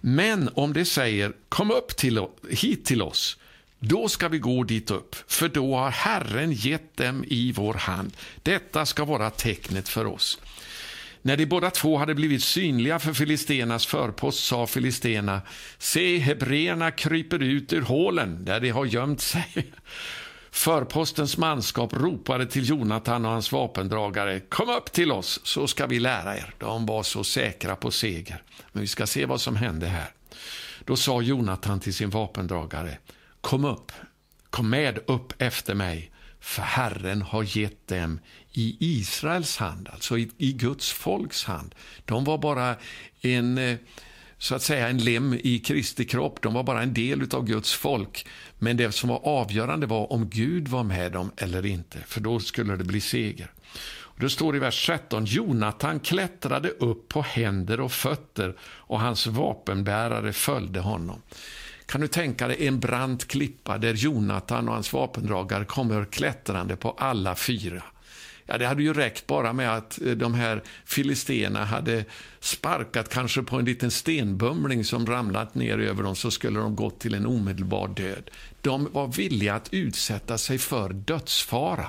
Men om det säger, kom upp till, hit till oss, då ska vi gå dit upp, för då har Herren gett dem i vår hand. Detta ska vara tecknet för oss. När de båda två hade blivit synliga för filistenas förpost sa filistena, se, hebreerna kryper ut ur hålen där de har gömt sig. Förpostens manskap ropade till Jonatan och hans vapendragare, kom upp till oss så ska vi lära er. De var så säkra på seger. Men vi ska se vad som hände här. Då sa Jonatan till sin vapendragare, kom upp, kom med upp efter mig, för Herren har gett dem i Israels hand, alltså i, i Guds folks hand. De var bara en eh, så att säga en lem i Kristi kropp. De var bara en del av Guds folk. Men det som var avgörande var om Gud var med dem eller inte, för då skulle det bli seger. Och det står i vers 13, Jonatan klättrade upp på händer och fötter och hans vapenbärare följde honom. Kan du tänka dig en brant klippa där Jonatan och hans vapendragare kommer klättrande på alla fyra? Ja, det hade ju räckt bara med att eh, de här filisterna hade sparkat kanske på en liten stenbumling som ramlat ner över dem så skulle de gått till en omedelbar död. De var villiga att utsätta sig för dödsfara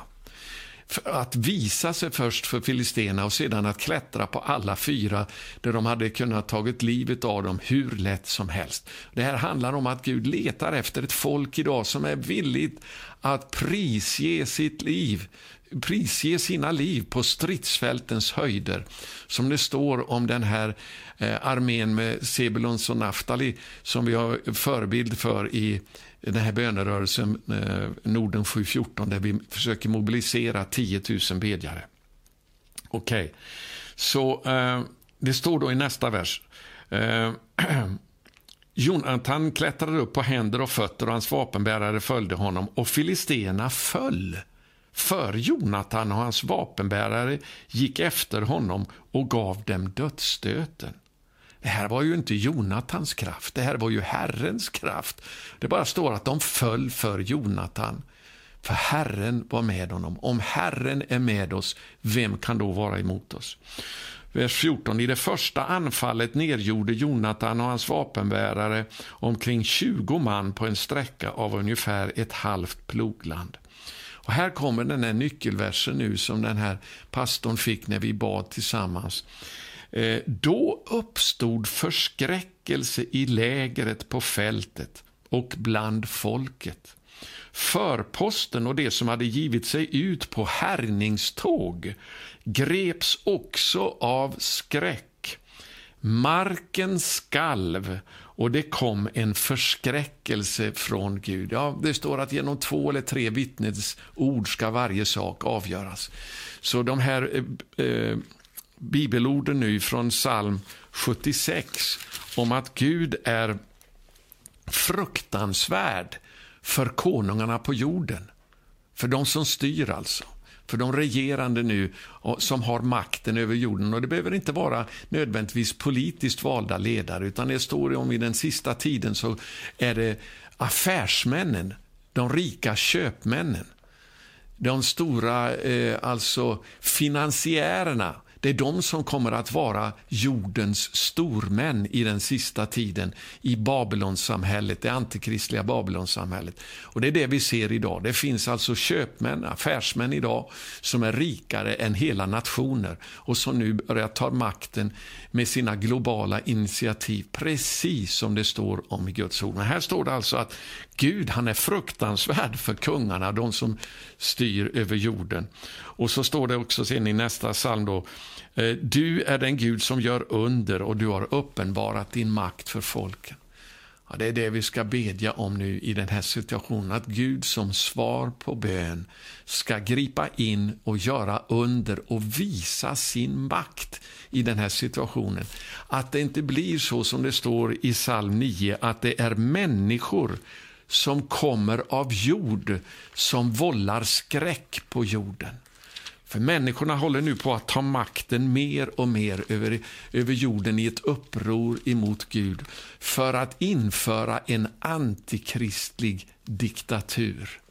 att visa sig först för filisterna och sedan att klättra på alla fyra där de hade kunnat tagit livet av dem hur lätt som helst. Det här handlar om att Gud letar efter ett folk idag som är villigt att prisge sitt liv prisge sina liv på stridsfältens höjder. Som det står om den här eh, armén med Sebulons och Naftali som vi har förebild för i den här bönerörelsen eh, Norden 714 där vi försöker mobilisera 10 000 bedjare. Okej, okay. så eh, det står då i nästa vers. Eh, Jonatan klättrade upp på händer och fötter och hans vapenbärare följde honom och filisterna föll för Jonatan och hans vapenbärare gick efter honom och gav dem dödsstöten. Det här var ju inte Jonatans kraft, det här var ju Herrens kraft. Det bara står att de föll för Jonatan. För Herren var med honom. Om Herren är med oss, vem kan då vara emot oss? Vers 14. I det första anfallet nedgjorde Jonatan och hans vapenbärare omkring 20 man på en sträcka av ungefär ett halvt plogland. Och här kommer den här nyckelversen nu som den här pastorn fick när vi bad tillsammans. Eh, då uppstod förskräckelse i lägret på fältet och bland folket. Förposten och det som hade givit sig ut på härningståg greps också av skräck. Marken skalv och det kom en förskräckelse från Gud. Ja, det står att genom två eller tre vittnens ord ska varje sak avgöras. Så de här eh, eh bibelorden nu från psalm 76 om att Gud är fruktansvärd för konungarna på jorden. För de som styr alltså. För de regerande nu som har makten över jorden. Och Det behöver inte vara nödvändigtvis politiskt valda ledare utan det står om i den sista tiden så är det affärsmännen, de rika köpmännen. De stora eh, alltså finansiärerna det är de som kommer att vara jordens stormän i den sista tiden i Babylonsamhället, det antikristliga Babylonsamhället. Och det är det vi ser idag. Det finns alltså köpmän, affärsmän idag som är rikare än hela nationer och som nu börjar ta makten med sina globala initiativ, precis som det står om i Guds ord. Men här står det alltså att Gud han är fruktansvärd för kungarna, de som styr över jorden. Och så står det också sen i nästa psalm då, eh, du är den Gud som gör under och du har uppenbarat din makt för folken. Ja, det är det vi ska bedja om nu i den här situationen. Att Gud som svar på bön ska gripa in och göra under och visa sin makt i den här situationen. Att det inte blir så som det står i psalm 9, att det är människor som kommer av jord som vållar skräck på jorden. För människorna håller nu på att ta makten mer och mer över, över jorden i ett uppror emot Gud för att införa en antikristlig diktatur.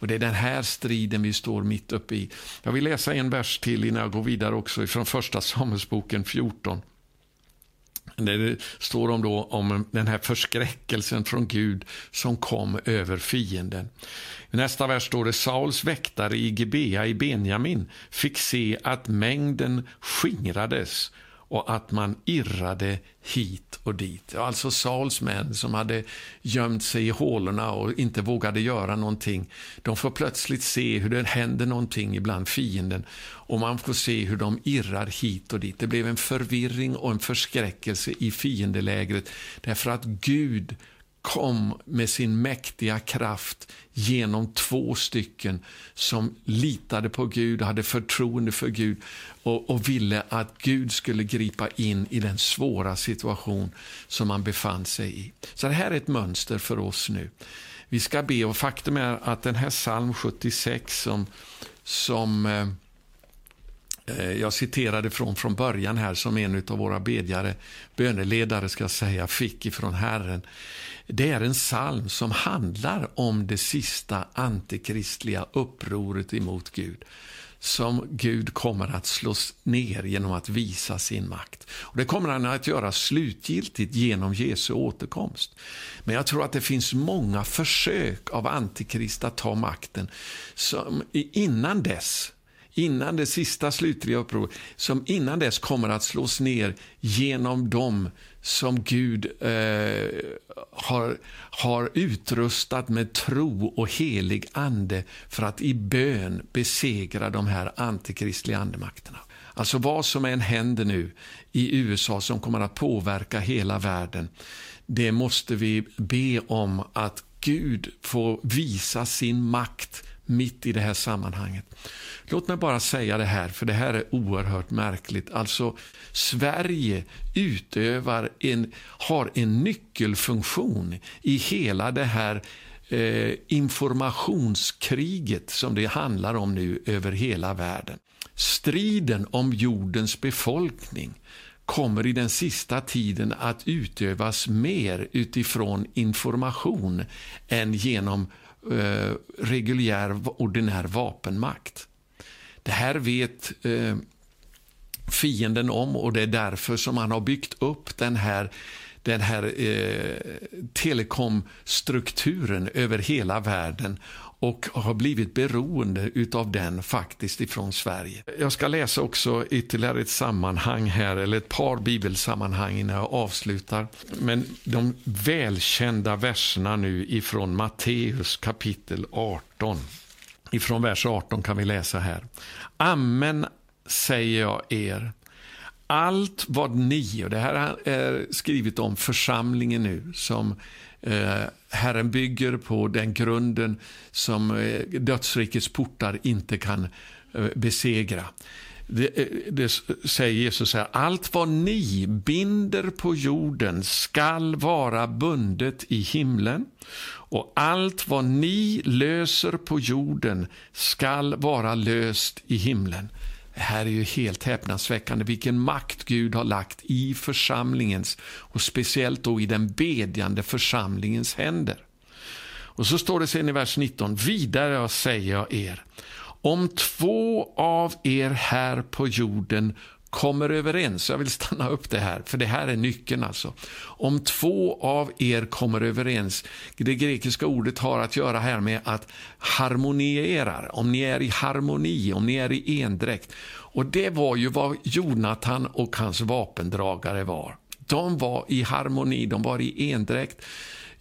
Och Det är den här striden vi står mitt uppe i. Jag vill läsa en vers till innan jag går vidare också från första Samuelsboken 14. Det står om, då, om den här förskräckelsen från Gud som kom över fienden. I nästa vers står det Sauls väktare i Gibea i Benjamin fick se att mängden skingrades och att man irrade hit och dit. Alltså Sauls män som hade gömt sig i hålorna och inte vågade göra någonting. De får plötsligt se hur det händer någonting ibland fienden och man får se hur de irrar hit och dit. Det blev en förvirring och en förskräckelse i fiendelägret därför att Gud kom med sin mäktiga kraft genom två stycken som litade på Gud, hade förtroende för Gud och, och, ville att Gud skulle gripa in i den svåra situation som man befann sig i. Så det här är ett mönster för oss nu. Vi ska be, och faktum är att den här psalm 76 som, som eh, eh, jag citerade från från början här som en av våra bedjare, böneledare ska säga, fick ifrån Herren. Det är en psalm som handlar om det sista antikristliga upproret emot Gud som Gud kommer att slås ner genom att visa sin makt. Och Det kommer han att göra slutgiltigt genom Jesu återkomst. Men jag tror att det finns många försök av Antikrist att ta makten som innan dess innan det sista slutliga upproret, som innan dess kommer att slås ner genom dem som Gud eh, har, har utrustat med tro och helig ande för att i bön besegra de här antikristliga andemakterna. Alltså vad som än händer nu i USA som kommer att påverka hela världen, det måste vi be om att Gud får visa sin makt mitt i det här sammanhanget. Låt mig bara säga det här, för det här är oerhört märkligt. Alltså, Sverige utövar en, har en nyckelfunktion i hela det här eh, informationskriget som det handlar om nu över hela världen. Striden om jordens befolkning kommer i den sista tiden att utövas mer utifrån information än genom eh, reguljär, ordinär vapenmakt. Det här vet eh, fienden om och det är därför som han har byggt upp den här den här eh, telekomstrukturen över hela världen och har blivit beroende av den faktiskt ifrån Sverige. Jag ska läsa också ytterligare ett sammanhang här, eller ett par bibelsammanhang innan jag avslutar. Men de välkända verserna nu ifrån Matteus kapitel 18. Ifrån vers 18 kan vi läsa här. Amen säger jag er. Allt vad ni, och det här är skrivet om församlingen nu, som eh, Herren bygger på den grunden som eh, dödsrikets portar inte kan eh, besegra. Det, eh, det, säger Jesus här, allt vad ni binder på jorden skall vara bundet i himlen och allt vad ni löser på jorden skall vara löst i himlen. Det här är ju helt häpnadsväckande vilken makt Gud har lagt i församlingens och speciellt då i den bedjande församlingens händer. Och så står det sen i vers 19, vidare säger jag er, om två av er här på jorden kommer överens. Jag vill stanna upp det här, för det här är nyckeln. alltså. Om två av er kommer överens. Det grekiska ordet har att göra här med att harmoniera. Om ni är i harmoni, om ni är i endräkt. Och det var ju vad Jonathan och hans vapendragare var. De var i harmoni, de var i endräkt.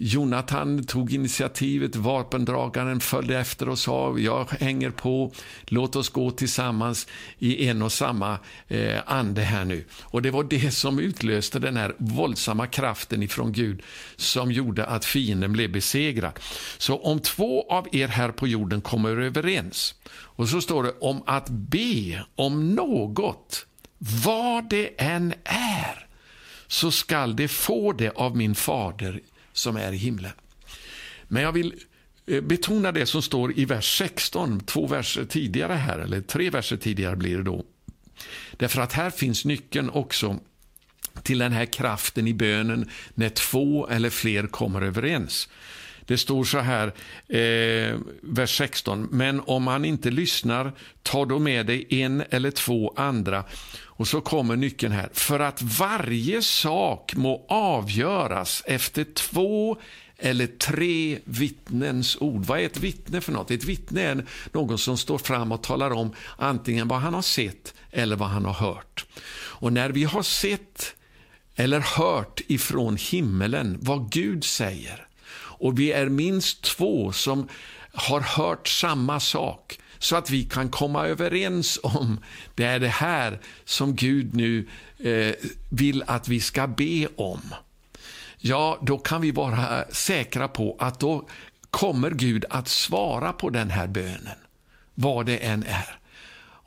Jonathan tog initiativet, vapendragaren följde efter och sa jag hänger på, låt oss gå tillsammans i en och samma eh, ande här nu. Och det var det som utlöste den här våldsamma kraften ifrån Gud som gjorde att fienden blev besegrad. Så om två av er här på jorden kommer överens och så står det om att be om något, vad det än är, så skall det få det av min fader som är i himlen. Men jag vill eh, betona det som står i vers 16, två verser tidigare här, eller tre verser tidigare blir det då. Därför att här finns nyckeln också till den här kraften i bönen när två eller fler kommer överens. Det står så här, eh, vers 16. Men om han inte lyssnar, ta då med dig en eller två andra. Och så kommer nyckeln här. För att varje sak må avgöras efter två eller tre vittnens ord. Vad är ett vittne för något? Ett vittne är någon som står fram och talar om antingen vad han har sett eller vad han har hört. Och när vi har sett eller hört ifrån himmelen vad Gud säger och vi är minst två som har hört samma sak så att vi kan komma överens om det är det här som Gud nu eh, vill att vi ska be om. Ja, då kan vi vara säkra på att då kommer Gud att svara på den här bönen, vad det än är.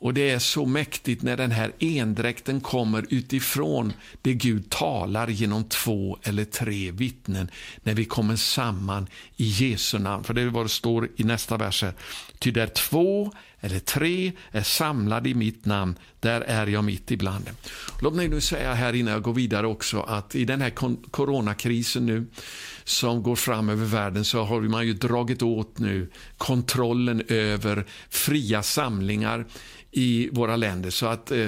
Och det är så mäktigt när den här endräkten kommer utifrån det Gud talar genom två eller tre vittnen, när vi kommer samman i Jesu namn. För det är vad det står i nästa vers här. Ty där två eller tre är samlade i mitt namn, där är jag mitt ibland. Låt mig nu säga här innan jag går vidare också att i den här coronakrisen nu som går fram över världen så har man ju dragit åt nu kontrollen över fria samlingar i våra länder så att eh,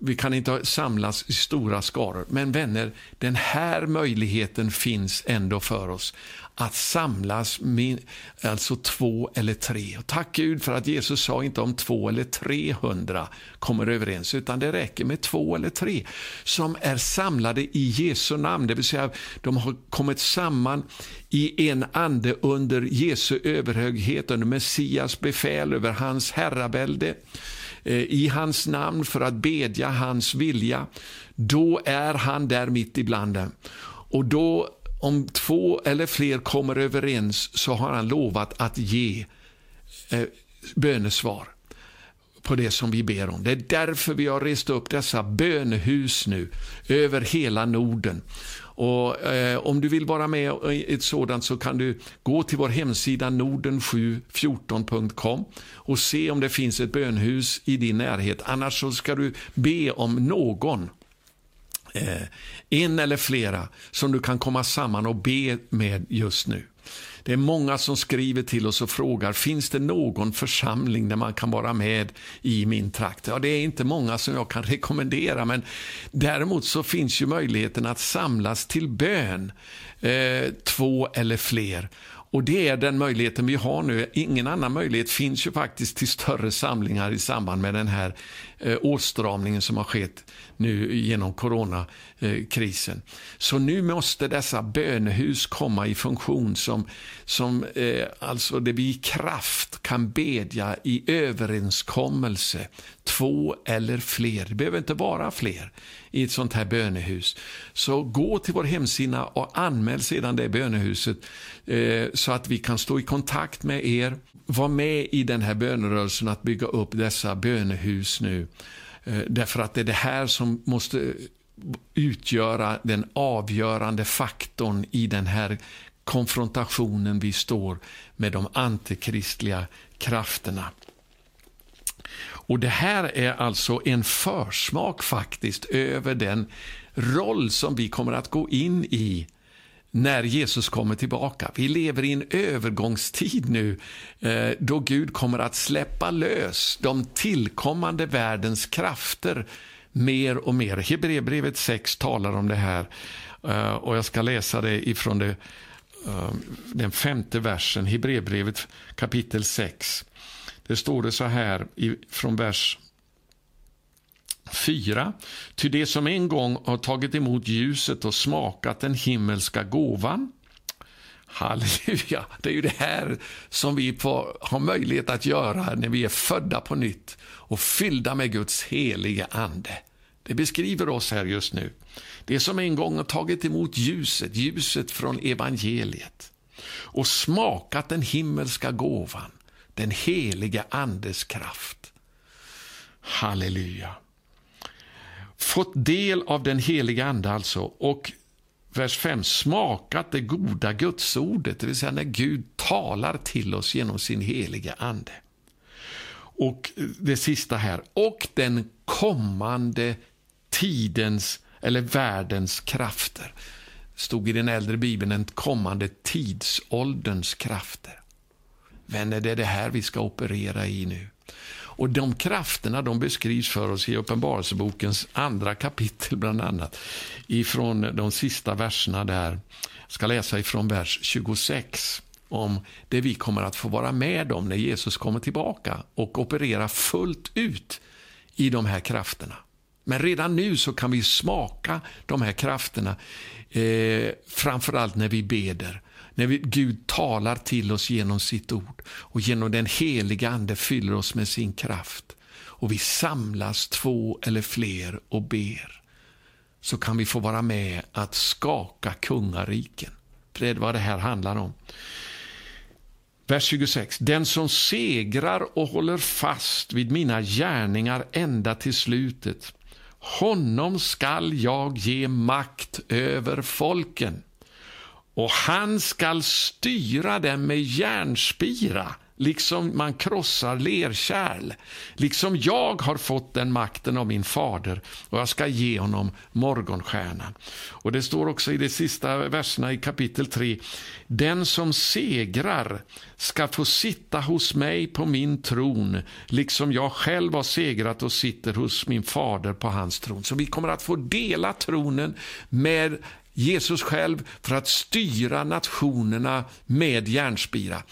vi kan inte samlas i stora skaror. Men vänner, den här möjligheten finns ändå för oss att samlas med alltså två eller tre. Och tack Gud för att Jesus sa inte om två eller trehundra kommer överens, utan det räcker med två eller tre som är samlade i Jesu namn, det vill säga de har kommit samman i en ande under Jesu överhöghet, under Messias befäl över hans herravälde eh, Eh, i hans namn för att bedja hans vilja, då är han där mitt ibland dem. Och då om två eller fler kommer överens så har han lovat att ge eh, bönesvar på det som vi ber om. Det är därför vi har rest upp dessa bönehus nu över hela Norden. Och eh, Om du vill vara med i ett sådant så kan du gå till vår hemsida norden714.com och se om det finns ett bönhus i din närhet. Annars så ska du be om någon Eh, en eller flera som du kan komma samman och be med just nu. Det är många som skriver till oss och frågar, finns det någon församling där man kan vara med i min trakt? Ja, det är inte många som jag kan rekommendera, men däremot så finns ju möjligheten att samlas till bön, eh, två eller fler. Och det är den möjligheten vi har nu. Ingen annan möjlighet finns ju faktiskt till större samlingar i samband med den här Eh, åtstramningen som har skett nu genom coronakrisen. Så nu måste dessa bönehus komma i funktion som, som eh, alltså det vi i kraft kan bedja i överenskommelse, två eller fler. Det behöver inte vara fler i ett sånt här bönehus. Så gå till vår hemsida och anmäl sedan det bönehuset eh, så att vi kan stå i kontakt med er. Var med i den här bönerörelsen att bygga upp dessa bönehus nu. Eh, därför att det är det här som måste utgöra den avgörande faktorn i den här konfrontationen vi står med de antikristliga krafterna. Och Det här är alltså en försmak faktiskt över den roll som vi kommer att gå in i när Jesus kommer tillbaka. Vi lever i en övergångstid nu eh, då Gud kommer att släppa lös de tillkommande världens krafter mer och mer. Hebreerbrevet 6 talar om det här eh, och jag ska läsa det ifrån det, eh, den femte versen, Hebreerbrevet kapitel 6. Det står det så här från vers 4. Ty det som en gång har tagit emot ljuset och smakat den himmelska gåvan Halleluja! Det är ju det här som vi får möjlighet att göra när vi är födda på nytt och fyllda med Guds heliga Ande. Det beskriver oss här just nu. Det som en gång har tagit emot ljuset, ljuset från evangeliet och smakat den himmelska gåvan, den heliga Andes kraft. Halleluja. Fått del av den heliga Ande alltså och vers 5, smakat det goda gudsordet, det vill säga när Gud talar till oss genom sin heliga Ande. Och det sista här, och den kommande tidens eller världens krafter. stod i den äldre bibeln den kommande tidsålderns krafter. Vänner, det är det här vi ska operera i nu. Och De krafterna de beskrivs för oss i Uppenbarelsebokens andra kapitel, bland annat. Ifrån de sista verserna där. Jag ska läsa ifrån vers 26 om det vi kommer att få vara med om när Jesus kommer tillbaka och operera fullt ut i de här krafterna. Men redan nu så kan vi smaka de här krafterna, eh, framförallt när vi beder. När vi, Gud talar till oss genom sitt ord och genom den heliga Ande fyller oss med sin kraft. Och vi samlas två eller fler och ber. Så kan vi få vara med att skaka kungariken. För det är vad det här handlar om. Vers 26. Den som segrar och håller fast vid mina gärningar ända till slutet, honom skall jag ge makt över folken och han skall styra dem med järnspira liksom man krossar lerkärl. Liksom jag har fått den makten av min fader och jag ska ge honom morgonstjärnan. Och Det står också i de sista verserna i kapitel 3. Den som segrar ska få sitta hos mig på min tron, liksom jag själv har segrat och sitter hos min fader på hans tron. Så vi kommer att få dela tronen med Jesus själv för att styra nationerna med järnspira.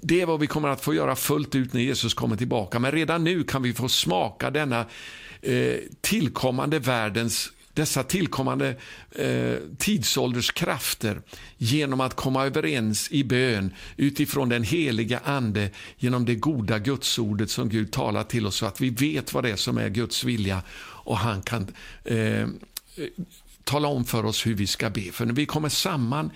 Det är vad vi kommer att få göra fullt ut när Jesus kommer tillbaka. Men redan nu kan vi få smaka denna eh, tillkommande världens dessa tillkommande eh, tidsålders krafter genom att komma överens i bön utifrån den heliga Ande, genom det goda gudsordet som Gud talar till oss så att vi vet vad det är som är Guds vilja och han kan eh, tala om för oss hur vi ska be. För när vi kommer samman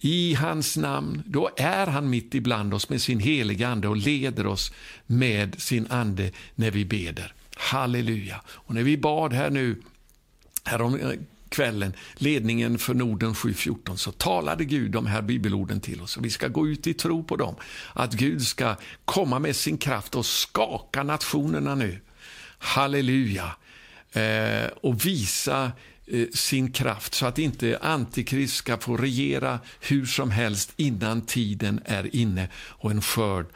i hans namn, då är han mitt ibland oss med sin heliga ande och leder oss med sin ande när vi beder. Halleluja! Och när vi bad här nu, härom kvällen, ledningen för Norden 714, så talade Gud de här bibelorden till oss. Och vi ska gå ut i tro på dem. Att Gud ska komma med sin kraft och skaka nationerna nu. Halleluja! Eh, och visa Eh, sin kraft så att inte Antikrist ska få regera hur som helst innan tiden är inne och en skörd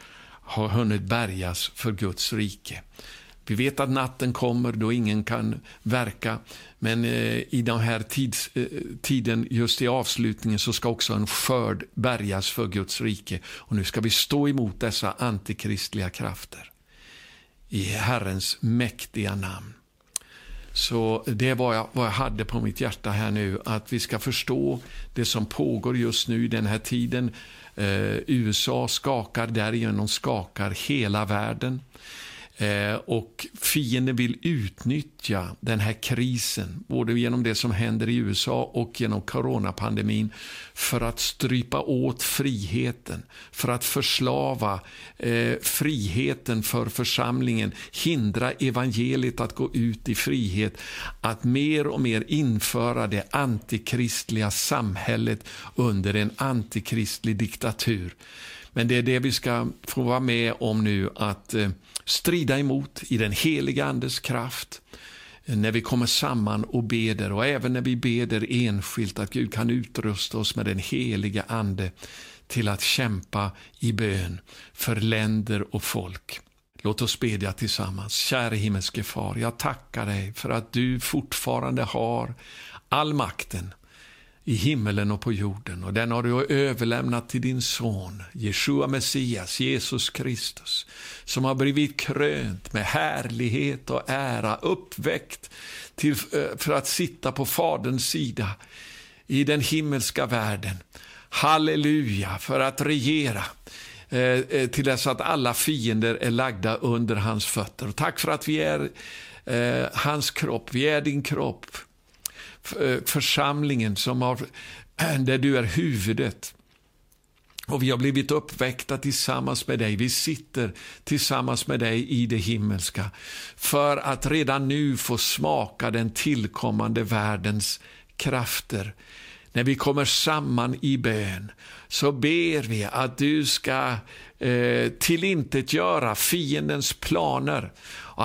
har hunnit bärgas för Guds rike. Vi vet att natten kommer då ingen kan verka, men eh, i den här tids, eh, tiden, just i avslutningen, så ska också en skörd bärgas för Guds rike. Och nu ska vi stå emot dessa antikristliga krafter. I Herrens mäktiga namn. Så det var jag, vad jag hade på mitt hjärta här nu, att vi ska förstå det som pågår just nu i den här tiden. Eh, USA skakar, därigenom skakar hela världen. Eh, och fienden vill utnyttja den här krisen, både genom det som händer i USA och genom coronapandemin, för att strypa åt friheten, för att förslava eh, friheten för församlingen, hindra evangeliet att gå ut i frihet, att mer och mer införa det antikristliga samhället under en antikristlig diktatur. Men det är det vi ska få vara med om nu, att eh, strida emot i den heliga Andes kraft eh, när vi kommer samman och beder och även när vi beder enskilt att Gud kan utrusta oss med den heliga Ande till att kämpa i bön för länder och folk. Låt oss bedja tillsammans. Käre himmelske far, jag tackar dig för att du fortfarande har all makten i himmelen och på jorden. Och den har du överlämnat till din son, Jeshua Messias, Jesus Kristus, som har blivit krönt med härlighet och ära, uppväckt till, eh, för att sitta på Faderns sida i den himmelska världen. Halleluja, för att regera eh, eh, till dess att alla fiender är lagda under hans fötter. Och tack för att vi är eh, hans kropp, vi är din kropp. Eh, församlingen som har, där du är huvudet. Och vi har blivit uppväckta tillsammans med dig. Vi sitter tillsammans med dig i det himmelska för att redan nu få smaka den tillkommande världens krafter. När vi kommer samman i bön så ber vi att du ska eh, tillintetgöra fiendens planer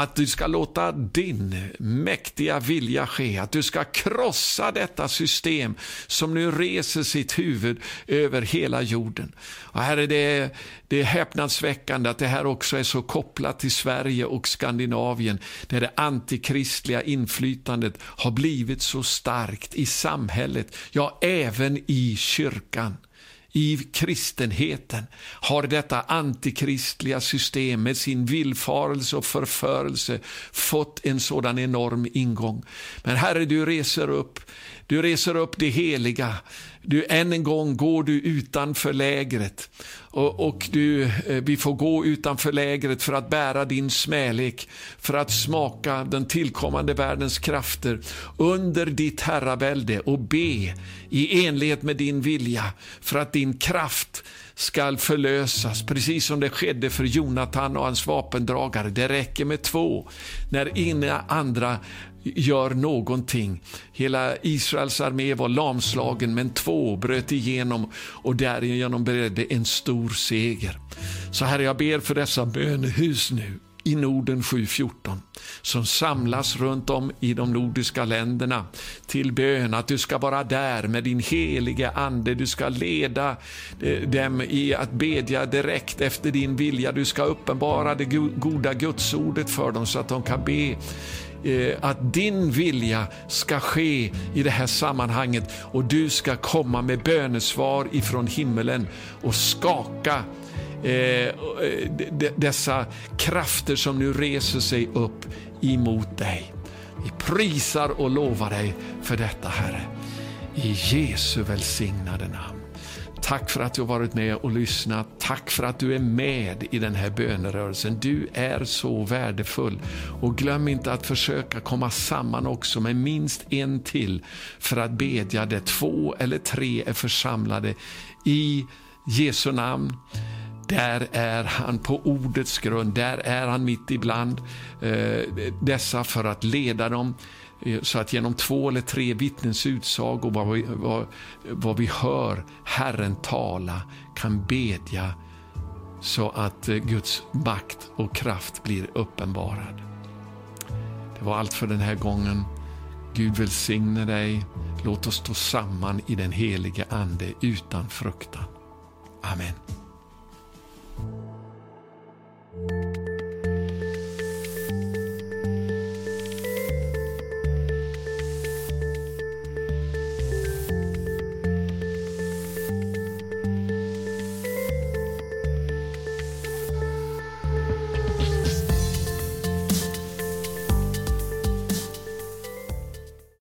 att du ska låta din mäktiga vilja ske, att du ska krossa detta system som nu reser sitt huvud över hela jorden. Och här är det, det är häpnadsväckande att det här också är så kopplat till Sverige och Skandinavien, där det antikristliga inflytandet har blivit så starkt i samhället, ja, även i kyrkan i kristenheten har detta antikristliga system med sin villfarelse och förförelse fått en sådan enorm ingång. Men Herre, du reser upp, du reser upp det heliga. Du, än en gång går du utanför lägret och, och du, eh, vi får gå utanför lägret för att bära din smälek, för att smaka den tillkommande världens krafter under ditt herravälde och be i enlighet med din vilja för att din kraft skall förlösas, precis som det skedde för Jonatan och hans vapendragare. Det räcker med två. När inga andra gör någonting. Hela Israels armé var lamslagen, men två bröt igenom och därigenom beredde en stor seger. Så Herre, jag ber för dessa bönehus nu i Norden 714 som samlas runt om i de nordiska länderna till bön, att du ska vara där med din helige Ande. Du ska leda eh, dem i att bedja direkt efter din vilja. Du ska uppenbara det goda gudsordet för dem så att de kan be Eh, att din vilja ska ske i det här sammanhanget och du ska komma med bönesvar ifrån himmelen och skaka eh, eh, dessa krafter som nu reser sig upp emot dig. Vi prisar och lovar dig för detta, Herre. I Jesu välsignade namn. Tack för att du har varit med och lyssnat. Tack för att du är med i den här bönerörelsen. Du är så värdefull. Och glöm inte att försöka komma samman också med minst en till för att bedja där två eller tre är församlade i Jesu namn. Där är han på ordets grund, där är han mitt ibland eh, dessa för att leda dem Eh, så att genom två eller tre vittnens utsagor, vad vi, vad, vad vi hör Herren tala, kan bedja så att eh, Guds makt och kraft blir uppenbarad. Det var allt för den här gången. Gud välsigne dig. Låt oss stå samman i den helige Ande utan fruktan. Amen.